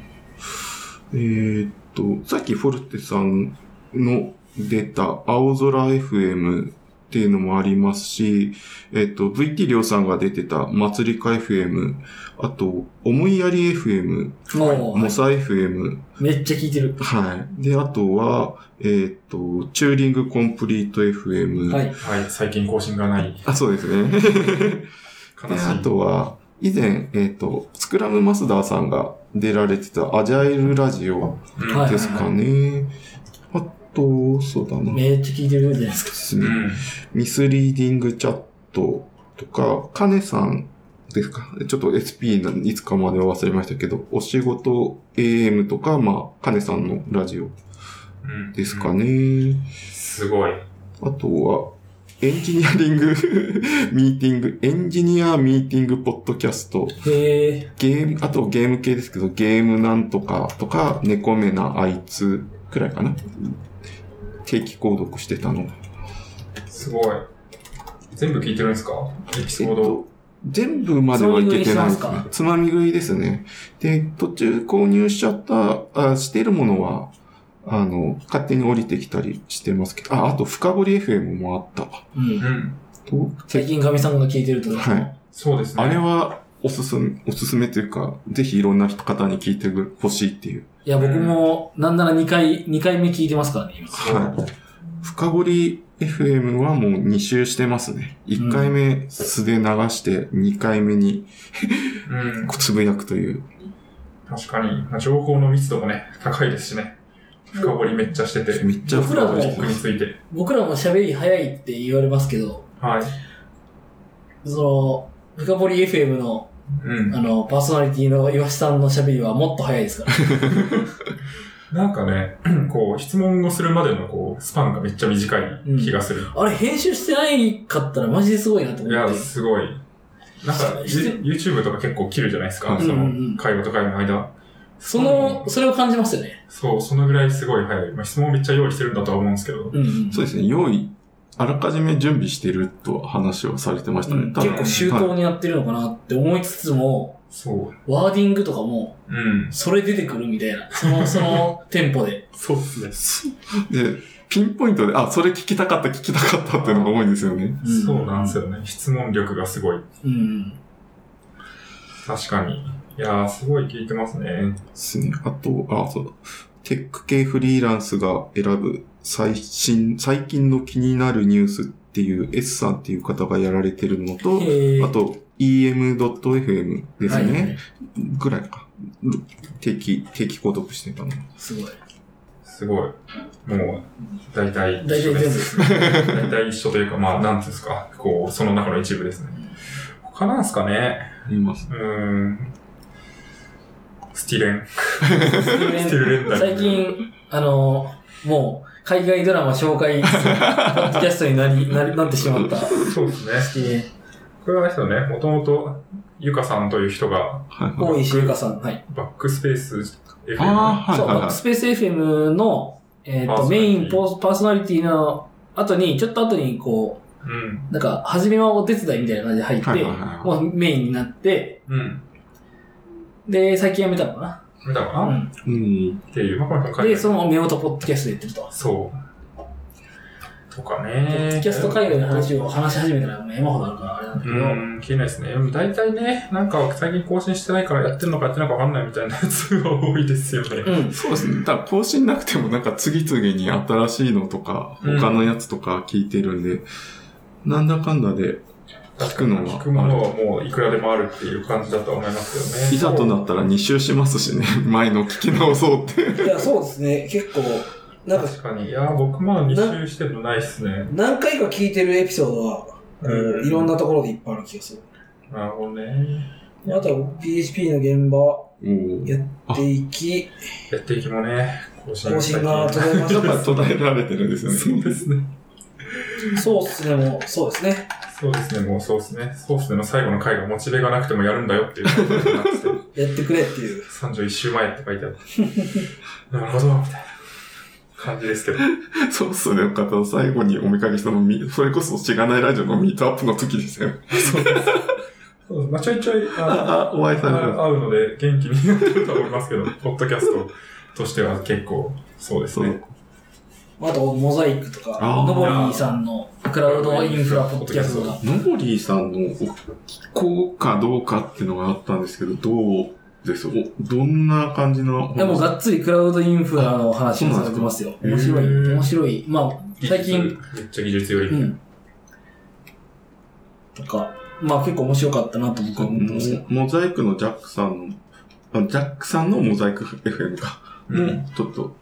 えーっと、さっきフォルテさんの出た青空 FM っていうのもありますし、えっ、と、VT りょうさんが出てた祭りか FM、あと、思いやり FM、もう、モサ FM、めっちゃ聞いてる。はい。で、あとは、えっ、と、チューリングコンプリート FM。はい。はい、最近更新がない。あ、そうですね。*laughs* 悲しで、あい。とは、以前、えっ、と、スクラムマスダーさんが出られてたアジャイルラジオうんはいですかね。あと、そうだな。でめっちゃ聞いてるじゃないですか。すね。うん。ミスリーディングチャットとか、カネさんですか？ちょっと SP のいつかまでは忘れましたけど、お仕事 AM とか、まあ、カネさんのラジオうんですかね。すごい。あとは、エンジニアリング *laughs* ミーティング、エンジニアミーティングポッドキャスト、へえ。ゲーム、あとゲーム系ですけど、ゲームなんとかとか、猫目なあいつくらいかな。定期購読してたの？すごい。全部聞いてるんですか？エピソード。えっと、全部まではいけてないですつまみ食いしてますね。つまみ食いですね。で、途中購入しちゃった、あしてるものは、あの、勝手に降りてきたりしてますけど、あ、あと深掘り FM もあったわ。うんう。ん。と、最近神さんが聞いてると。はい。そうですね。あれは、おすすめ、おすすめというか、ぜひいろんな方に聞いてほしいっていう。いや、僕も、なんなら2回、2回目聞いてますからね、今。はい。深掘り FM はもう2周してますね。1回目素で流して、2回目にうん。*laughs* つぶやくという。確かに。まあ情報の密度もね、高いですしね。深掘りめっちゃしてて。めっちゃ深掘り。について。僕らも喋り早いって言われますけど、はい。その、深掘り FM の、うんあ。の、パーソナリティの岩下さんの喋りはもっと早いですから。*laughs* なんかね、*clears throat* こう、質問をするまでのこう、スパンがめっちゃ短い気がする。あれ、編集してないかったらマジですごいなといや、思って。すごい。なんか、して YouTube とか結構切るじゃないですか。うんそのうんうん、会話と会話の間。その、それを感じますよね。そう、そのぐらいすごい早い。まあ、質問めっちゃ用意してるんだとは思うんですけど。うんうん。そうですね、用意、あらかじめ準備してると話をされてましたね。うん結構周到にやってるのかなって思いつつも、そワーディングとかも、う。うん。それ出てくるみたいな。その、そのテンポで。*laughs* そうですね。で、ピンポイントで、あ、それ聞きたかった、聞きたかったっていうのが多いんですよね。うんそうなんですよね。質問力がすごい。うん。確かに。いやー、すごい聞いてますね。ですね。あと、あ、そうだ。テック系フリーランスが選ぶ最新、最近の気になるニュースっていう S さんっていう方がやられてるのと、あと em.fm ですね。はいぐらいか。定期、定期購読してたの。すごい。すごい。もう、大体大体全部ですね。大体一緒というか、まあ、なんていうんですか。こう、その中の一部ですね。他なんすかねあります。うーん。スティレン。スティルレン。最近、あの、もう、海外ドラマ紹介、ポッドキャストになり、なり、なってしまった。そうですね。えこれはあれですよね。もともと、ゆかさんという人が。大石ゆかさん。はい。バックスペース FM。ああ、はいそう、はいはいバックス。ペース FM の、えっ、と、メインポーパーソナリティの後に、ちょっと後に、こうん。う、なんか、初めはお手伝いみたいな感じで入って、もうメインになって、うん。で、最近辞めたのかな。見たかな、っうん。うん。ていう。まあ、これも書いてあで、るその目元ポッドキャストで言ってると。そう。とかポね。ッドキャスト海外の話を話し始めたら、もう山ほどあるからあれなんだけうど、ん、消えないですね。大体ね、なんか最近更新してないからやってるのかやってないのかわかんないみたいなやつが多いですよね。うん。そうですね。だから更新なくてもなんか次々に新しいのとか、うん他のやつとか聞いてるんで、なんだかんだで聞くのは聞くものはもういくらでもあるっていう感じだと思いますよね。いざとなったら2周しますしね。*laughs* 前の聞き直そうって。いや、そうですね。結構、なんか、確かに。いや、僕まだ2周してるのないっすね。何回か聞いてるエピソードは、うんいろんなところでいっぱいある気がする。なるほどね。あとは PHP の現場やっていき、やっていきもね、更新が途絶えまし *laughs* 途絶えられてるんですよね。そうですね。た。そうっすね、もう、そうですね。そうですね、もうそうですね。そうでの最後の回がモチベがなくてもやるんだよっていうて。やってくれっていう。31週前って書いてあって。なるほど、みたいな感じですけど。そうっすね。方最後にお見かけしたのみ、それこそしがないラジオのミートアップの時ですよ。そうです。まあ、ちょいちょい、ああ、あ、お会いされる。会うので元気になってると思いますけど、ポッドキャストとしては結構、そうですね。あと、モザイクとか、あーのぼりーさんの深クラウドインフラポッドキャストが。ノボリーさんのお聞こうかどうかっていうのがあったんですけど、どうです？おどんな感じのでもがっつりクラウドインフラの話をされてますよ。面白い、面白い。まあ、最近、めっちゃ技術より。うん。とか、まあ結構面白かったなと僕は思ってますけど。モモザイクのジャックさんの、あジャックさんのモザイク FM か。うんもうちょっと、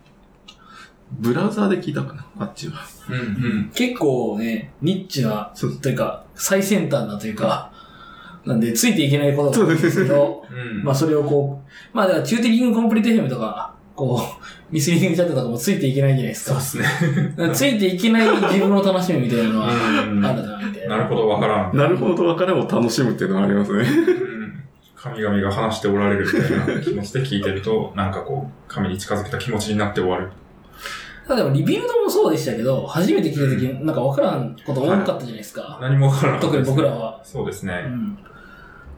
ブラウザーで聞いたかな、あっちは。うんうん。結構ね、ニッチな、そうというか、最先端なというか、なんで、ついていけないことが多いんですけど、うん。まあそれをこう、まあだから、チューティリングコンプリート FM とか、こう、ミスリングチャットとかもついていけないじゃないですかそうで。すね。ついていけない自分の楽しみみたいなのは、うんあるな、みたいな。なるほど、わからん。なるほど、わからんを楽しむっていうのはありますね。うん神々が話しておられるみたいな気持ちで聞いてると、なんかこう、神に近づけた気持ちになって終わる。ただでも、リビルドもそうでしたけど、初めて聞いた時、なんかわからんこと多かったじゃないですか。何もわからなかった特に僕らは。うそうですね。ん。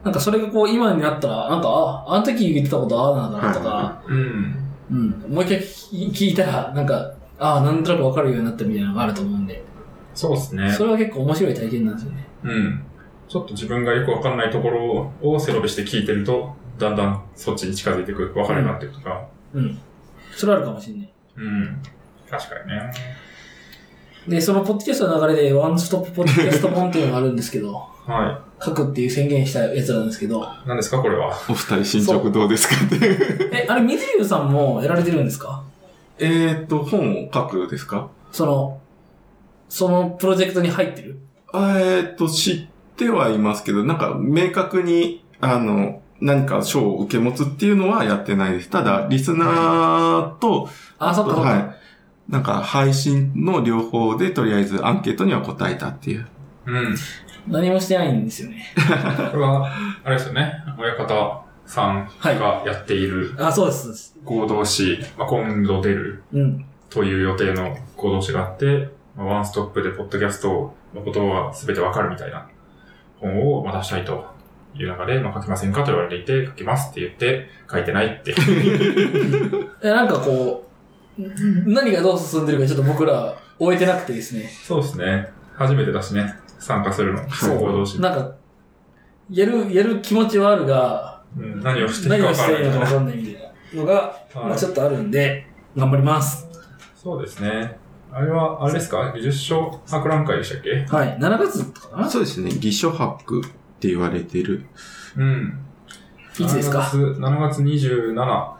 なんかそれがこう、今になったら、なんか、あ、あの時言ってたことああなんだなとか、はうん。うん。もう一回聞聞いたら、なんか、ああ、なんとなくわかるようになったみたいなのがあると思うんで、そうですね。それは結構面白い体験なんですよね。うん。ちょっと自分がよくわかんないところを背伸びして聞いてると、だんだんそっちに近づいていく、わかるようになっていくとか。うん。それはあるかもしれない。うん。確かにね。で、そのポッドキャストの流れで、ワンストップポッドキャスト本っていうのがあるんですけど、は書くっていう宣言したやつなんですけど、い。何ですか、これは？お二人進捗どうですかって。え、あれ、水流さんもやられてるんですか？えーっと、本を書くですか？その、そのプロジェクトに入ってる？あえーっと、知ってはいますけど、なんか明確に、あの、何か賞を受け持つっていうのはやってないです。ただ、リスナーと、あ、そっかそっか。はい。なんか配信の両方でとりあえずアンケートには答えたっていう。うん。何もしてないんですよね。*laughs* これは、あれですよね。親方さんがやっているあ、そうですそうです。合同誌、まあ、今度出るうん。という予定の合同誌があって、まあ、ワンストップでポッドキャストのことは全てわかるみたいな本をまあ出したいという中で、まあ、書きませんかと言われていて、書きますって言って、書いてないって。*laughs* え、なんかこう、何がどう進んでるかちょっと僕ら終えてなくてですね。そうですね。初めてだしね、参加するの。そう合同誌。なんか、やる、やる気持ちはあるが、うん何をしていい。のかわかんないみたいなのが、まあはいちょっとあるんで、頑張ります。そうですね。あれは、あれですか？技術書博覧会でしたっけ？はい。7月とかかな？そうですね。偽書博って言われてる。うん。いつですか ?7 月、7月27。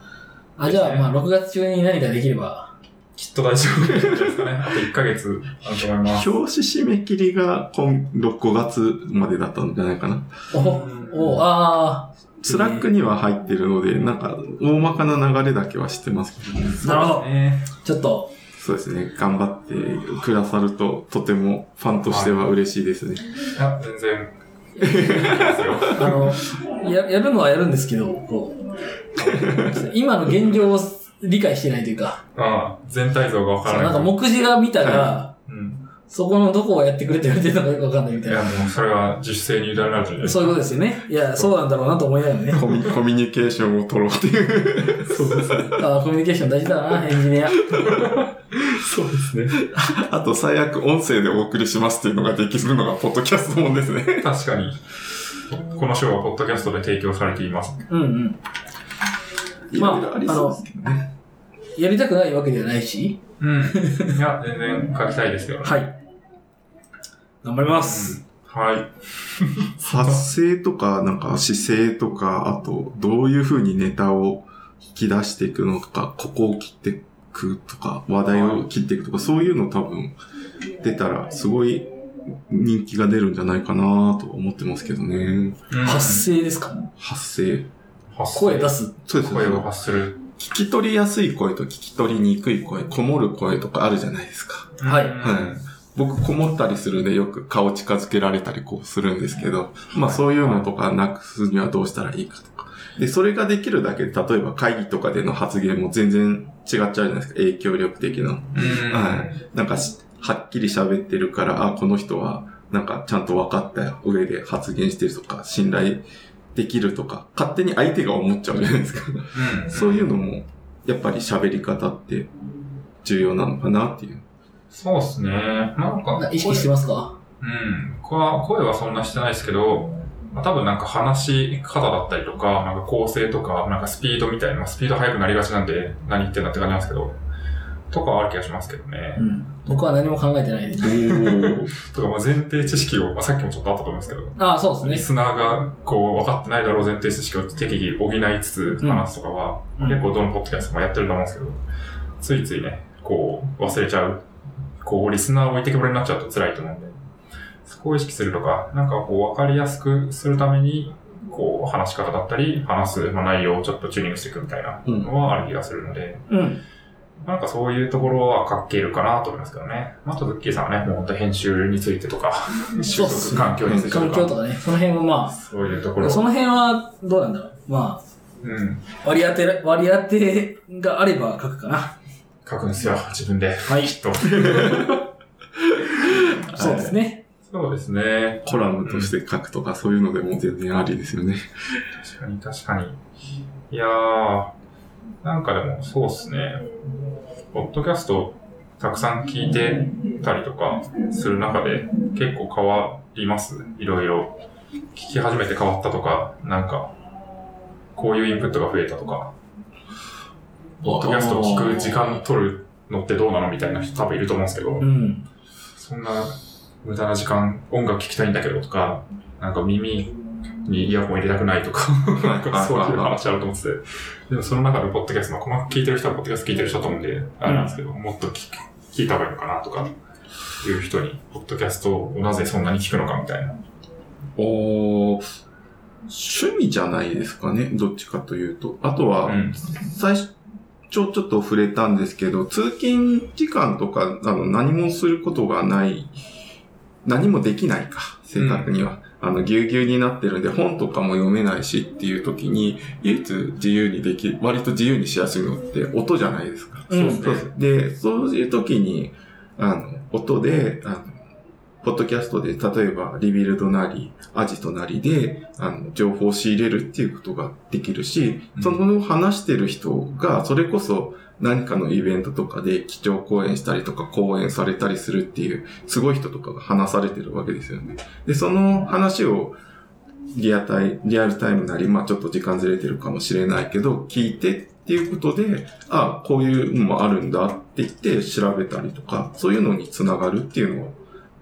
あ、じゃあ、まあ、6月中に何かできれば。きっと大丈夫ですかね。あと1ヶ月あると思います。表紙締め切りが今、5月までだったんじゃないかな。お、お、あSlack には入ってるので、なんか、大まかな流れだけは知ってますけど、ね、なるほどちょっと、そうですね。頑張ってくださると、とてもファンとしては嬉しいですね。いや、全然。*laughs* あの、や、やるのはやるんですけど、こう、今の現状を理解してないというか、ああ、全体像がわからない。なんか目次が見たら、うん。そこのどこをやってくれてるっていうのがよくわかんないみいや、たいな。もうそれは自主性に委ねられてるじゃないですか。そういうことですよね。いや、そうなんだろうなと思いながらね。*laughs* コミコミュニケーションを取ろうっていう。そうですね。あコミュニケーション大事だな、エンジニア。そうですね。あと、最悪音声でお送りしますっていうのができるのが、ポッドキャストもんですね。確かに。この章はポッドキャストで提供されています。うんうん。まあありそうですけどね。やりたくないわけではないし。うん。いや、全然書きたいですよ。はい。頑張ります。はい。発声とか、なんか姿勢とか、あと、どういう風にネタを引き出していくのか、ここを切っていくとか、話題を切っていくとか、そういうの多分出たら、すごい人気が出るんじゃないかなと思ってますけどね。うん発声ですか発声。発声出す。そうですね。声を発する。聞き取りやすい声と聞き取りにくい声、こもる声とかあるじゃないですか。はいうんはい。僕、こもったりするんでよく顔近づけられたりこうするんですけど、まあそういうのとかなくすにはどうしたらいいかとか。で、それができるだけで、例えば会議とかでの発言も全然違っちゃうじゃないですか。影響力的な。うん。はい。なんかし、はっきり喋ってるから、あ、この人は、なんかちゃんと分かった上で発言してるとか、信頼できるとか、勝手に相手が思っちゃうじゃないですか。うん。そういうのも、やっぱり喋り方って重要なのかなっていう。そうですね。なんか、な意識してますか？うん。声は声はそんなしてないですけど、まあ、多分なんか話し方だったりとか、なんか構成とか、なんかスピードみたいな、まあスピード速くなりがちなんで、何言ってんだって感じなんですけど、とかはある気がしますけどねう。ん。僕は何も考えてないです。*laughs* とか、まあ前提知識を、まあ、さっきもちょっとあったと思うんですけど、ああ、そうですね。リスナーがこう分かってないだろう前提知識を適宜補いつつ話すとかは、うん結構どのポッドキャストもやってると思うんですけど、ついついね、こう忘れちゃう、こうリスナーを置いてけぼりになっちゃうと辛いと思うんで、そこを意識するとか、なんかこう分かりやすくするために、こう話し方だったり、話すまあ内容をちょっとチューニングしていくみたいなのはある気がするので、うん。なんかそういうところは書けるかなと思いますけどね。まああと、ズッキーさんはね、もう本当編集についてとか、収そうっす録環境についてとか、環境とかね、その辺もまそういうところあ、その辺はどうなんだろう。まうん。あ、割り当て、割り当てがあれば書くかな。書くんですよ、自分で。はい。きっと。*laughs* そうですね。そうですね。コラムとして書くとか、そういうのでも全然ありですよね。確かに、確かに。いやー、なんかでも、そうっすね。ポッドキャスト、たくさん聞いてたりとかする中で、結構変わります？いろいろ。聞き始めて変わったとか、なんか、こういうインプットが増えたとか、ポッドキャストを聞く時間取るのってどうなのみたいな人多分いると思うんですけど、うん。そんな無駄な時間、音楽聴きたいんだけどとか、なんか耳にイヤホン入れたくないとか、*laughs* なんかそういう話あると思ってて。でもその中でポッドキャスト、まあ、細かく聞いてる人はポッドキャスト聞いてる人だと思うんで、あれなんですけど、もっと聞く聞いた方がいいのかなとか、いう人に、ポッドキャストをなぜそんなに聞くのかみたいな。おー趣味じゃないですかね。どっちかというと。あとは、うん。最初、ちょっと触れたんですけど、通勤時間とか、あの、何もすることがない、何もできないか、正確には。あの、ぎゅうぎゅうになってるんで、本とかも読めないしっていう時に、唯一自由にできる、割と自由にしやすいのって音じゃないですか。うんそうですね。で、そういう時に、あの、音で、あの、ポッドキャストで、例えば、リビルドなり、アジトなりで、あの、情報を仕入れるっていうことができるし、うんその話してる人が、それこそ何かのイベントとかで基調講演したりとか講演されたりするっていう、すごい人とかが話されてるわけですよね。で、その話を、リアタイ、リアルタイムなり、まあちょっと時間ずれてるかもしれないけど、聞いてっていうことで、あこういうのもあるんだって言って調べたりとか、そういうのにつながるっていうのは、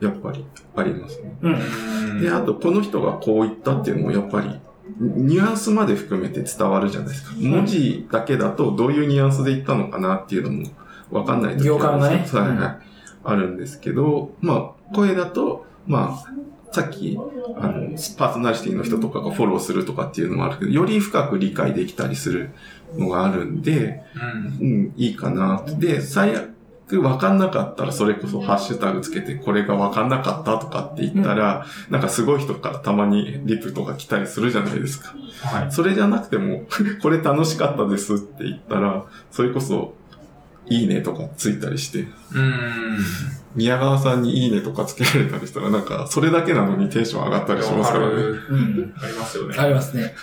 やっぱりありますね。うん。で、あと、この人がこう言ったっていうのも、やっぱり、ニュアンスまで含めて伝わるじゃないですか。文字だけだと、どういうニュアンスで言ったのかなっていうのも、わかんない時行間がねはいはい。あるんですけど、まあ、声だと、まあ、さっき、あの、パーソナリティの人とかがフォローするとかっていうのもあるけど、より深く理解できたりするのがあるんで、うん。うん、いいかな。で、最悪分かんなかったら、それこそハッシュタグつけて、これが分かんなかったとかって言ったら、なんかすごい人からたまにリプとか来たりするじゃないですか。はい。それじゃなくても、*laughs* これ楽しかったですって言ったら、それこそ、いいねとかついたりして、うん。宮川さんにいいねとかつけられたりしたら、なんか、それだけなのにテンション上がったりしますからね。うん。ありますよね。ありますね。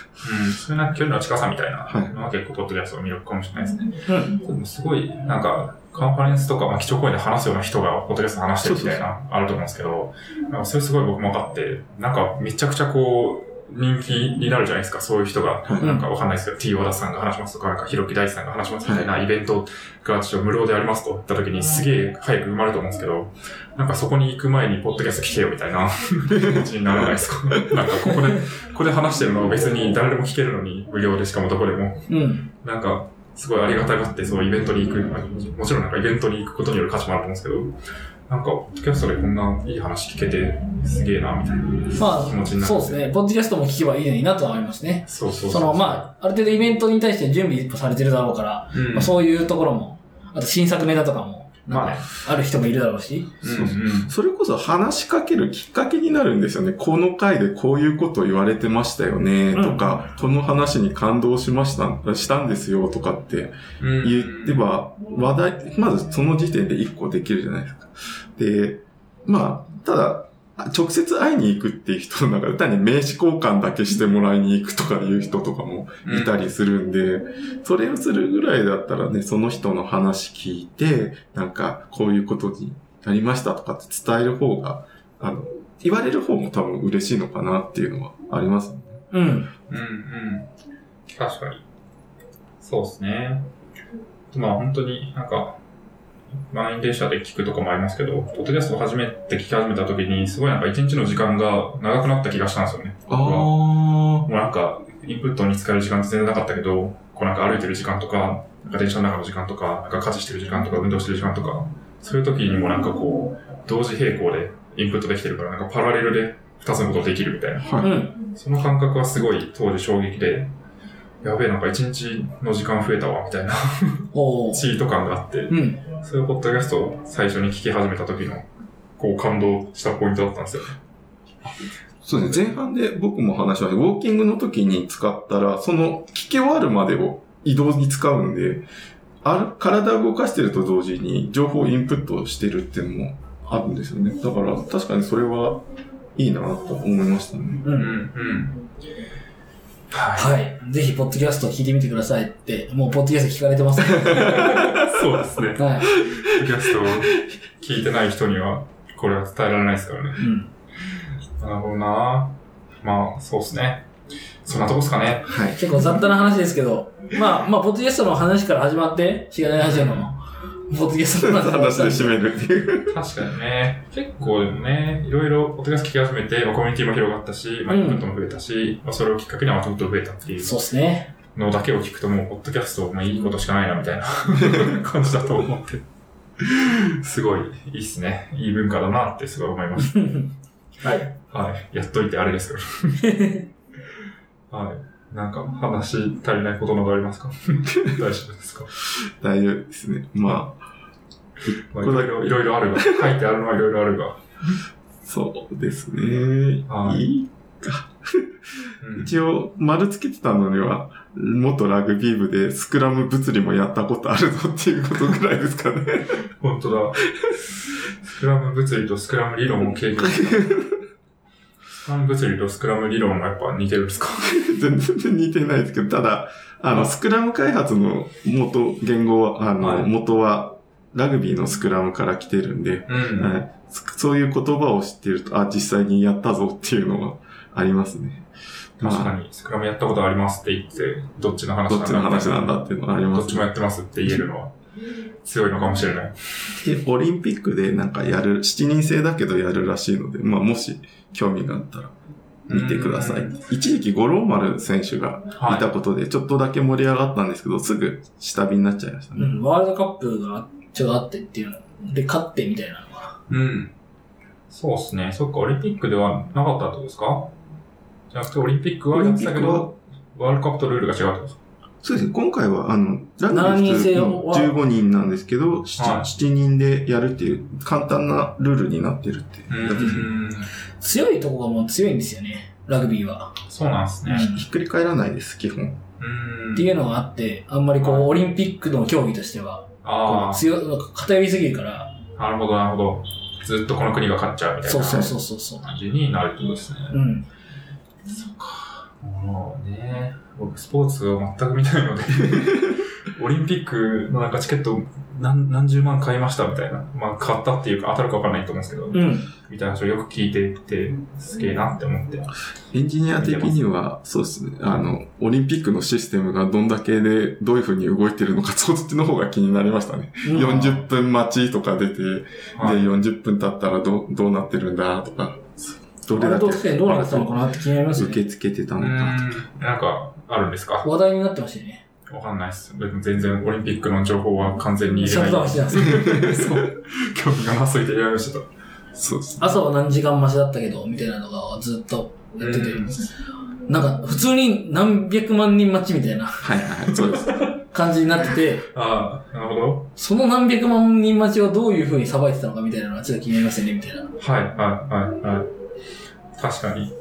うん。そういうなんか距離の近さみたいなはいのは結構ポッドキャストの魅力かもしれないですね。うん。でもすごい、なんか、カンファレンスとか、まあ、基調講演で話すような人が、ポッドキャスト話してるみたいな、あると思うんですけど、なんかそれすごい僕も分かって、なんか、めちゃくちゃこう、人気になるじゃないですか、そういう人が。はいなんかわかんないですけど、T 和田さんが話しますとか、なんか、ひろき大地さんが話しますみたいなイベントがちょっと無料でありますと言った時に、すげえ早く埋まると思うんですけど、なんかそこに行く前に、ポッドキャスト聞けよみたいな *laughs* 気持ちにならないですか？なんか、ここで、ここで話してるのを別に誰でも聞けるのに、無料でしかもどこでも。うん。なんか、すごいありがたがって、そうイベントに行く、まあもちろんなんかイベントに行くことによる価値もあると思うんですけど、なんか、ポッドキャストでこんないい話聞けて、すげえな、みたいなまあ、気持ちになって。そうですね。ポッドキャストも聞けばいいのになとは思いますね。そうそうその、まあ、ある程度イベントに対して準備されてるだろうから、うんまあ、そういうところも、あと新作ネタとかも、まあね、ある人もいるだろうし。うんうん。それこそ話しかけるきっかけになるんですよね。この回でこういうこと言われてましたよね、とか、この話に感動しました、したんですよ、とかってうん言ってば、話題、まずその時点で一個できるじゃないですか。で、まあ、ただ、直接会いに行くっていう人の中で、単に名刺交換だけしてもらいに行くとかいう人とかもいたりするんで、それをするぐらいだったらね、その人の話聞いて、なんか、こういうことにやりましたとかって伝える方が、あの、言われる方も多分嬉しいのかなっていうのはありますね。うん。うんうん。確かに。そうですね。まあ本当になんか、満員電車で聞くとかもありますけど、ポッドキャストを初めて聞き始めた時に、すごいなんか一日の時間が長くなった気がしたんですよね。あもうなんか、インプットに使える時間って全然なかったけど、こうなんか歩いてる時間とか、なんか電車の中の時間とか、なんか家事してる時間とか、運動してる時間とか、そういう時にもなんかこう、同時並行でインプットできてるから、なんかパラレルで二つのことできるみたいな。あ。はい。うん。その感覚はすごい当時衝撃で、やべえ、なんか一日の時間増えたわ、みたいな。*laughs* チート感があって、うん。そういうポッドキャストを最初に聞き始めた時の、こう感動したポイントだったんですよね。そうですね。前半で僕も話しました。ウォーキングの時に使ったら、その聞き終わるまでを移動に使うんで、ある体を動かしてると同時に情報をインプットしてるっていうのもあるんですよね。だから確かにそれはいいなと思いましたね。う。うんん、うん。ははい。ぜひ、ポッドキャストを聞いてみてくださいって、もう、ポッドキャスト聞かれてます、ね。い。そうですね。はい。ポッドキャストを聞いてない人には、これは伝えられないですからね。うん。なるほどなまあ、そうですね。そんなとこですかね。はい。結構雑多な話ですけど、まあ、まあ、ポッドキャストの話から始まって、しがないラジオの、ポッドキャストの話で締めるっていう。確かにね。結構でもね、いろいろポッドキャスト聞き始めて、まあ、コミュニティも広がったし、まあ、うんインプットも増えたし、まあ、それをきっかけにアウトプットも増えたっていうそうですね。のだけを聞くともう、ポッドキャスト、まあ、いいことしかないな、みたいな *laughs* 感じだと思って。すごい、いいっすね。いい文化だなってすごい思いまし *laughs* はい。た。はい。やっといてあれですけど。*laughs* はい。なんか、話足りないことなどありますか？*laughs* 大丈夫ですか？大丈夫ですね。まあ、まあ、いろいろ、いろいろあるが、書いてあるのはいろいろあるが。そうですね。はいいいうん一応、丸つけてたのには、元ラグビー部でスクラム物理もやったことあるぞっていうことぐらいですかね。本当だ。スクラム物理とスクラム理論も経験した。スクラム物理とスクラム理論もやっぱ似てるんですか？*laughs* 全然似てないですけど、ただ、あの、スクラム開発の元、言語は、あの、はい。元は、ラグビーのスクラムから来てるんで、うん。はい。そういう言葉を知ってると、あ、実際にやったぞっていうのは *laughs* ありますね。ま確かに、スクラムやったことありますって言って、どっちのあ、話どっちの話なんだっていうのはありますね。どっちもやってますって言えるのは強いのかもしれない。で、*laughs* オリンピックでなんかやる、7人制だけどやるらしいので、まあもし興味があったら見てくださいうん。一時期五郎丸選手がいたことでちょっとだけ盛り上がったんですけど、すぐ下火になっちゃいましたね。うん。ワールドカップがちょっとあってっていうの。で、勝ってみたいなのが。うん。そうですね。そっか、オリンピックではなかったってことですか？じゃなくて、オリンピックはやってたけオリンピッど、ワールドカップとルールが違うってことですか？そうですね。今回は、あの、ラグビ7人ー制普は通15人なんですけど、7, はい7人でやるっていう簡単なルールになってるって。強いとこがもう強いんですよね。ラグビーは。そうなんですね。ひっくり返らないです、基本。うん。っていうのがあって、あんまりこう、はいオリンピックの競技としては、強い、なんか偏りすぎるから、あ、なるほど、なるほど。ずっとこの国が勝っちゃうみたいなそうそうそうそうそう。感じになるってことですね。うん。もうね、僕スポーツを全く見ないので、*laughs* オリンピックのなんかチケット何何十万買いましたみたいな。まあ買ったっていうか当たるかわかんないと思うんですけど、うん。みたいな話をよく聞いてて、すげえなって思って。エンジニア的には、そうですね。あの、オリンピックのシステムがどんだけで、どういう風に動いてるのか、そっちの方が気になりましたね。うん40分待ちとか出て、で、はい40分経ったらどう、どうなってるんだとか、どれだけあれとしてどうなってたのかなって気になりますよね。受け付けてたうのかん、なんかあるんですか？話題になってましたよね。わかんないです。全然オリンピックの情報は完全に入シャットダウンれない。してたんですよそう。*laughs* 興味がなすぎてやめました。そうですね。朝は何時間待ちだったけど、みたいなのがずっとやってて、なんか普通に何百万人待ちみたいなはいはいはい、そうです。*laughs* 感じになってて、ああ、なるほど。その何百万人待ちをどういう風にさばいてたのかみたいなのはちょっと気になりますよね、みたいな。はい、はい、はい、はい。確かに。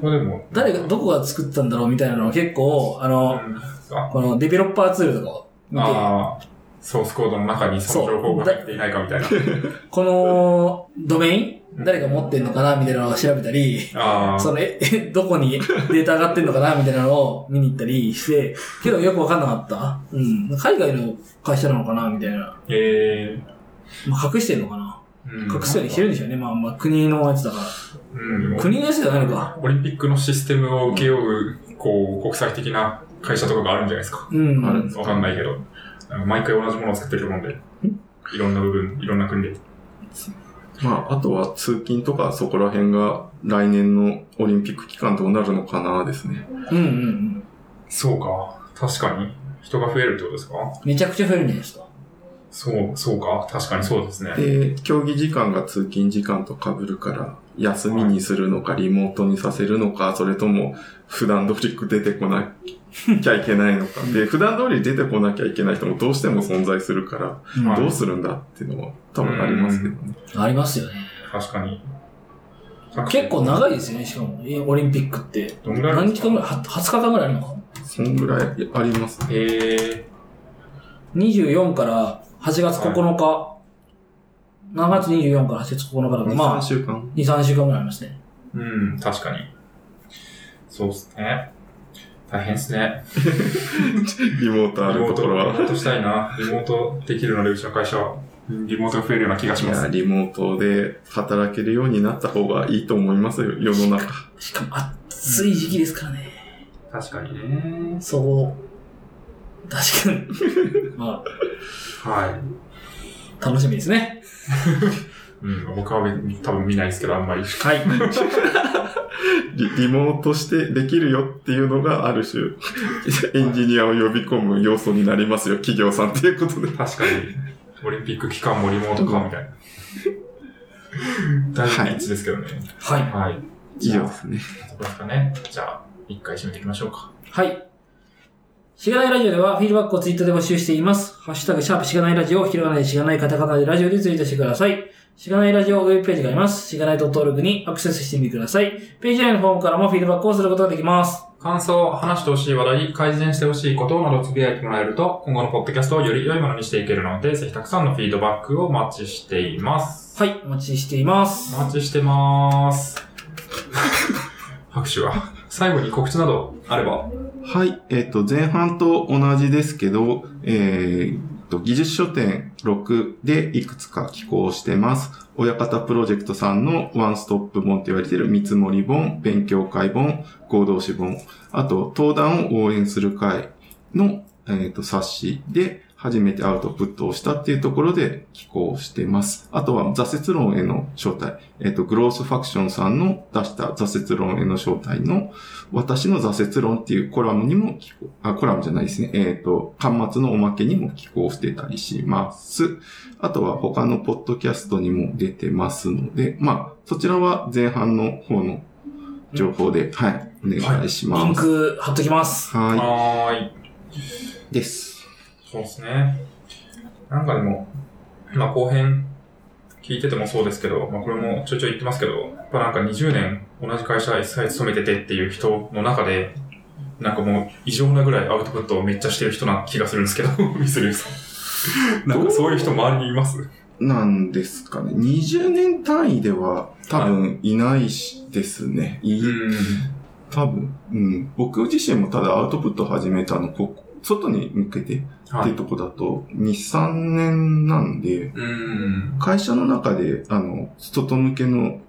これでも、誰が、どこが作ったんだろうみたいなのは結構、あの、うんあこのデベロッパーツールとかを見て、あー、ソースコードの中にその情報が入っていないかみたいな。*laughs* このドメイン誰が持ってんのかなみたいなのを調べたり、ああ、その、え、*laughs* えどこにデータ上がってんのかなみたいなのを見に行ったりして、けどよくわかんなかった。うん。海外の会社なのかなみたいな。えまあ、隠してんのかなうん隠すようにしてるんでしょうね。まあまあ国のやつだから。うん。国のやつじゃないのか。オリンピックのシステムを請け負う、こう、国際的な会社とかがあるんじゃないですか。うん。あるわかんないけど。毎回同じものを作ってると思うんで。いろんな部分、いろんな国で。まあ、あとは通勤とかそこら辺が来年のオリンピック期間どうなるのかなですね。うんうんうん。そうか。確かに。人が増えるってことですか？めちゃくちゃ増えるんじゃないですか。そう、そうか？確かにそうですね。で、競技時間が通勤時間と被るから、休みにするのか、リモートにさせるのか、それとも普段通り出てこなきゃいけないのか。で、普段通り出てこなきゃいけない人もどうしても存在するから、どうするんだっていうのは多分ありますけどね。ありますよね。確かに。結構長いですよね、しかも。オリンピックって。どんぐらい何日間ぐらい？は ?20 日間ぐらいあるのかそんぐらいありますね。え ?24 から8月9日。何月24から8月9日だから、2、まあ3、週間。2、3週間ぐらいありますね。ー、うん、確かに。そうですね。大変ですね。*laughs* リモートあるところは。ートしたいな。リモートできるので、うちの会社は。リモートが増えるような気がしいや、ます。リモートで働けるようになった方がいいと思いますよ、世の中。しかも暑い時期ですからね。確かにね。そう。確かに。*laughs* まはい。あ、楽しみですね。うん、僕は多分見ないですけど、あんまり。はい。*laughs* リリモートしてできるよっていうのがある種、エンジニアを呼び込む要素になりますよ、企業さんっていうことで。確かに、オリンピック期間もリモートか、みたいな。大事一致ですけどね。はい。はい。以上ですね。そこですかね。じゃあ、一回締めていきましょうか。はい。しがないラジオではフィードバックをツイッターで募集しています。ハッシュタグ、シャープしがないラジオ、ひらがなでしがないカタカナでラジオでツイートしてください。しがないラジオウェブページがあります。しがない .org にアクセスしてみてください。ページ内のフォームからもフィードバックをすることができます。感想、話してほしい話題、改善してほしいことなどつぶやいてもらえると、今後のポッドキャストをより良いものにしていけるので、ぜひたくさんのフィードバックをお待ちしています。はい、お待ちしていますお。待ちしてます。*laughs* 拍手が。最後に告知などあれば。はい。えっ、と、前半と同じですけど、えーと、技術書店6でいくつか寄稿してます。親方プロジェクトさんのワンストップ本と言われている見積もり本、勉強会本、合同誌本、あと、登壇を応援する会の、えっ、と、冊子で初めてアウトプットをしたっていうところで寄稿してます。あとは、挫折論への招待。えっ、と、グロースファクションさんの出した挫折論への招待の私の挫折論っていうコラムにも寄稿、あ、コラムじゃないですね。えっ、と、端末のおまけにも寄稿してたりします。あとは他のポッドキャストにも出てますので、まあ、そちらは前半の方の情報で、はい、お願いしリンます。ク貼っときます。ははーい。い。です。そうですね。なんかでも、まあ後編聞いててもそうですけど、まあこれもちょいちょい言ってますけど、やっぱなんか20年同じ会社一切勤めててっていう人の中で、なんかもう異常なぐらいアウトプットをめっちゃしてる人な気がするんですけど、*laughs* ミスルーさん。なんかそういう人周りにいます？なんですかね。20年単位では多分いないしですね。いうん。多分、うん。僕自身もただアウトプットを始めたの、こ外に向けてっていうとこだと、2、3年なんで、うん。会社の中で、あの、外向けの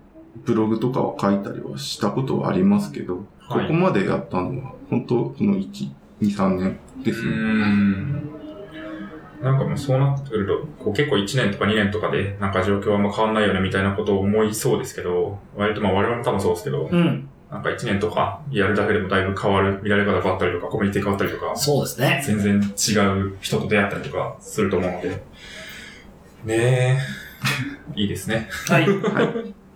ブログとかを書いたりはしたことはありますけど、はいここまでやったのは、本当この1、2、3年ですうね。ん。なんかもうそうなってくると、こう結構1年とか2年とかで、なんか状況はあんま変わんないよねみたいなことを思いそうですけど、割とまあ我々も多分そうですけど、うん。なんか1年とかやるだけでもだいぶ変わる、見られ方が変わったりとか、コミュニティ変わったりとか、そうですね。全然違う人と出会ったりとかすると思うので、ねえ、いいですね。はい。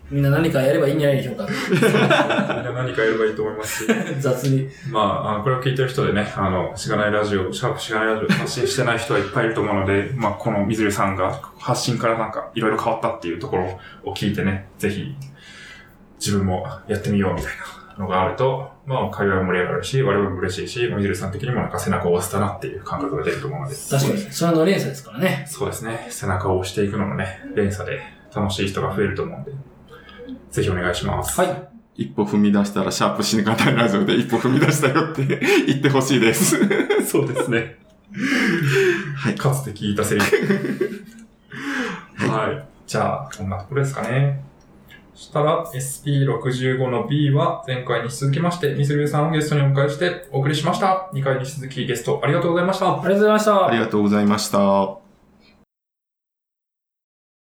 みんな何かやればいいんじゃないでしょうか。*laughs* みんな何かやればいいと思います？し、雑に。まあ、あのこれを聞いてる人でね、あの、しがないラジオ、シャープしがないラジオ発信してない人はいっぱいいると思うので、まあ、この水流さんが発信からなんかいろいろ変わったっていうところを聞いてね、ぜひ自分もやってみようみたいなのがあると、まあ、会話も盛り上がるし、我々も嬉しいし、水流さん的にもなんか背中を押せたなっていう感覚が出ると思うので、確かに。それの連鎖ですからね。そうですね、背中を押していくのもね、連鎖で楽しい人が増えると思うんで、ぜひお願いします。はい。一歩踏み出したら、シャープ死に方ラジオで一歩踏み出したよって *laughs* 言ってほしいです。*laughs* そうですね。はい。かつて聞いたセリフ。はい。じゃあ、こんなところですかね。そしたら、SP65 の B は前回に続きまして、ミスルーさんをゲストにお迎えしてお送りしました。2回に続きゲストありがとうございました。ありがとうございました。ありがとうございました。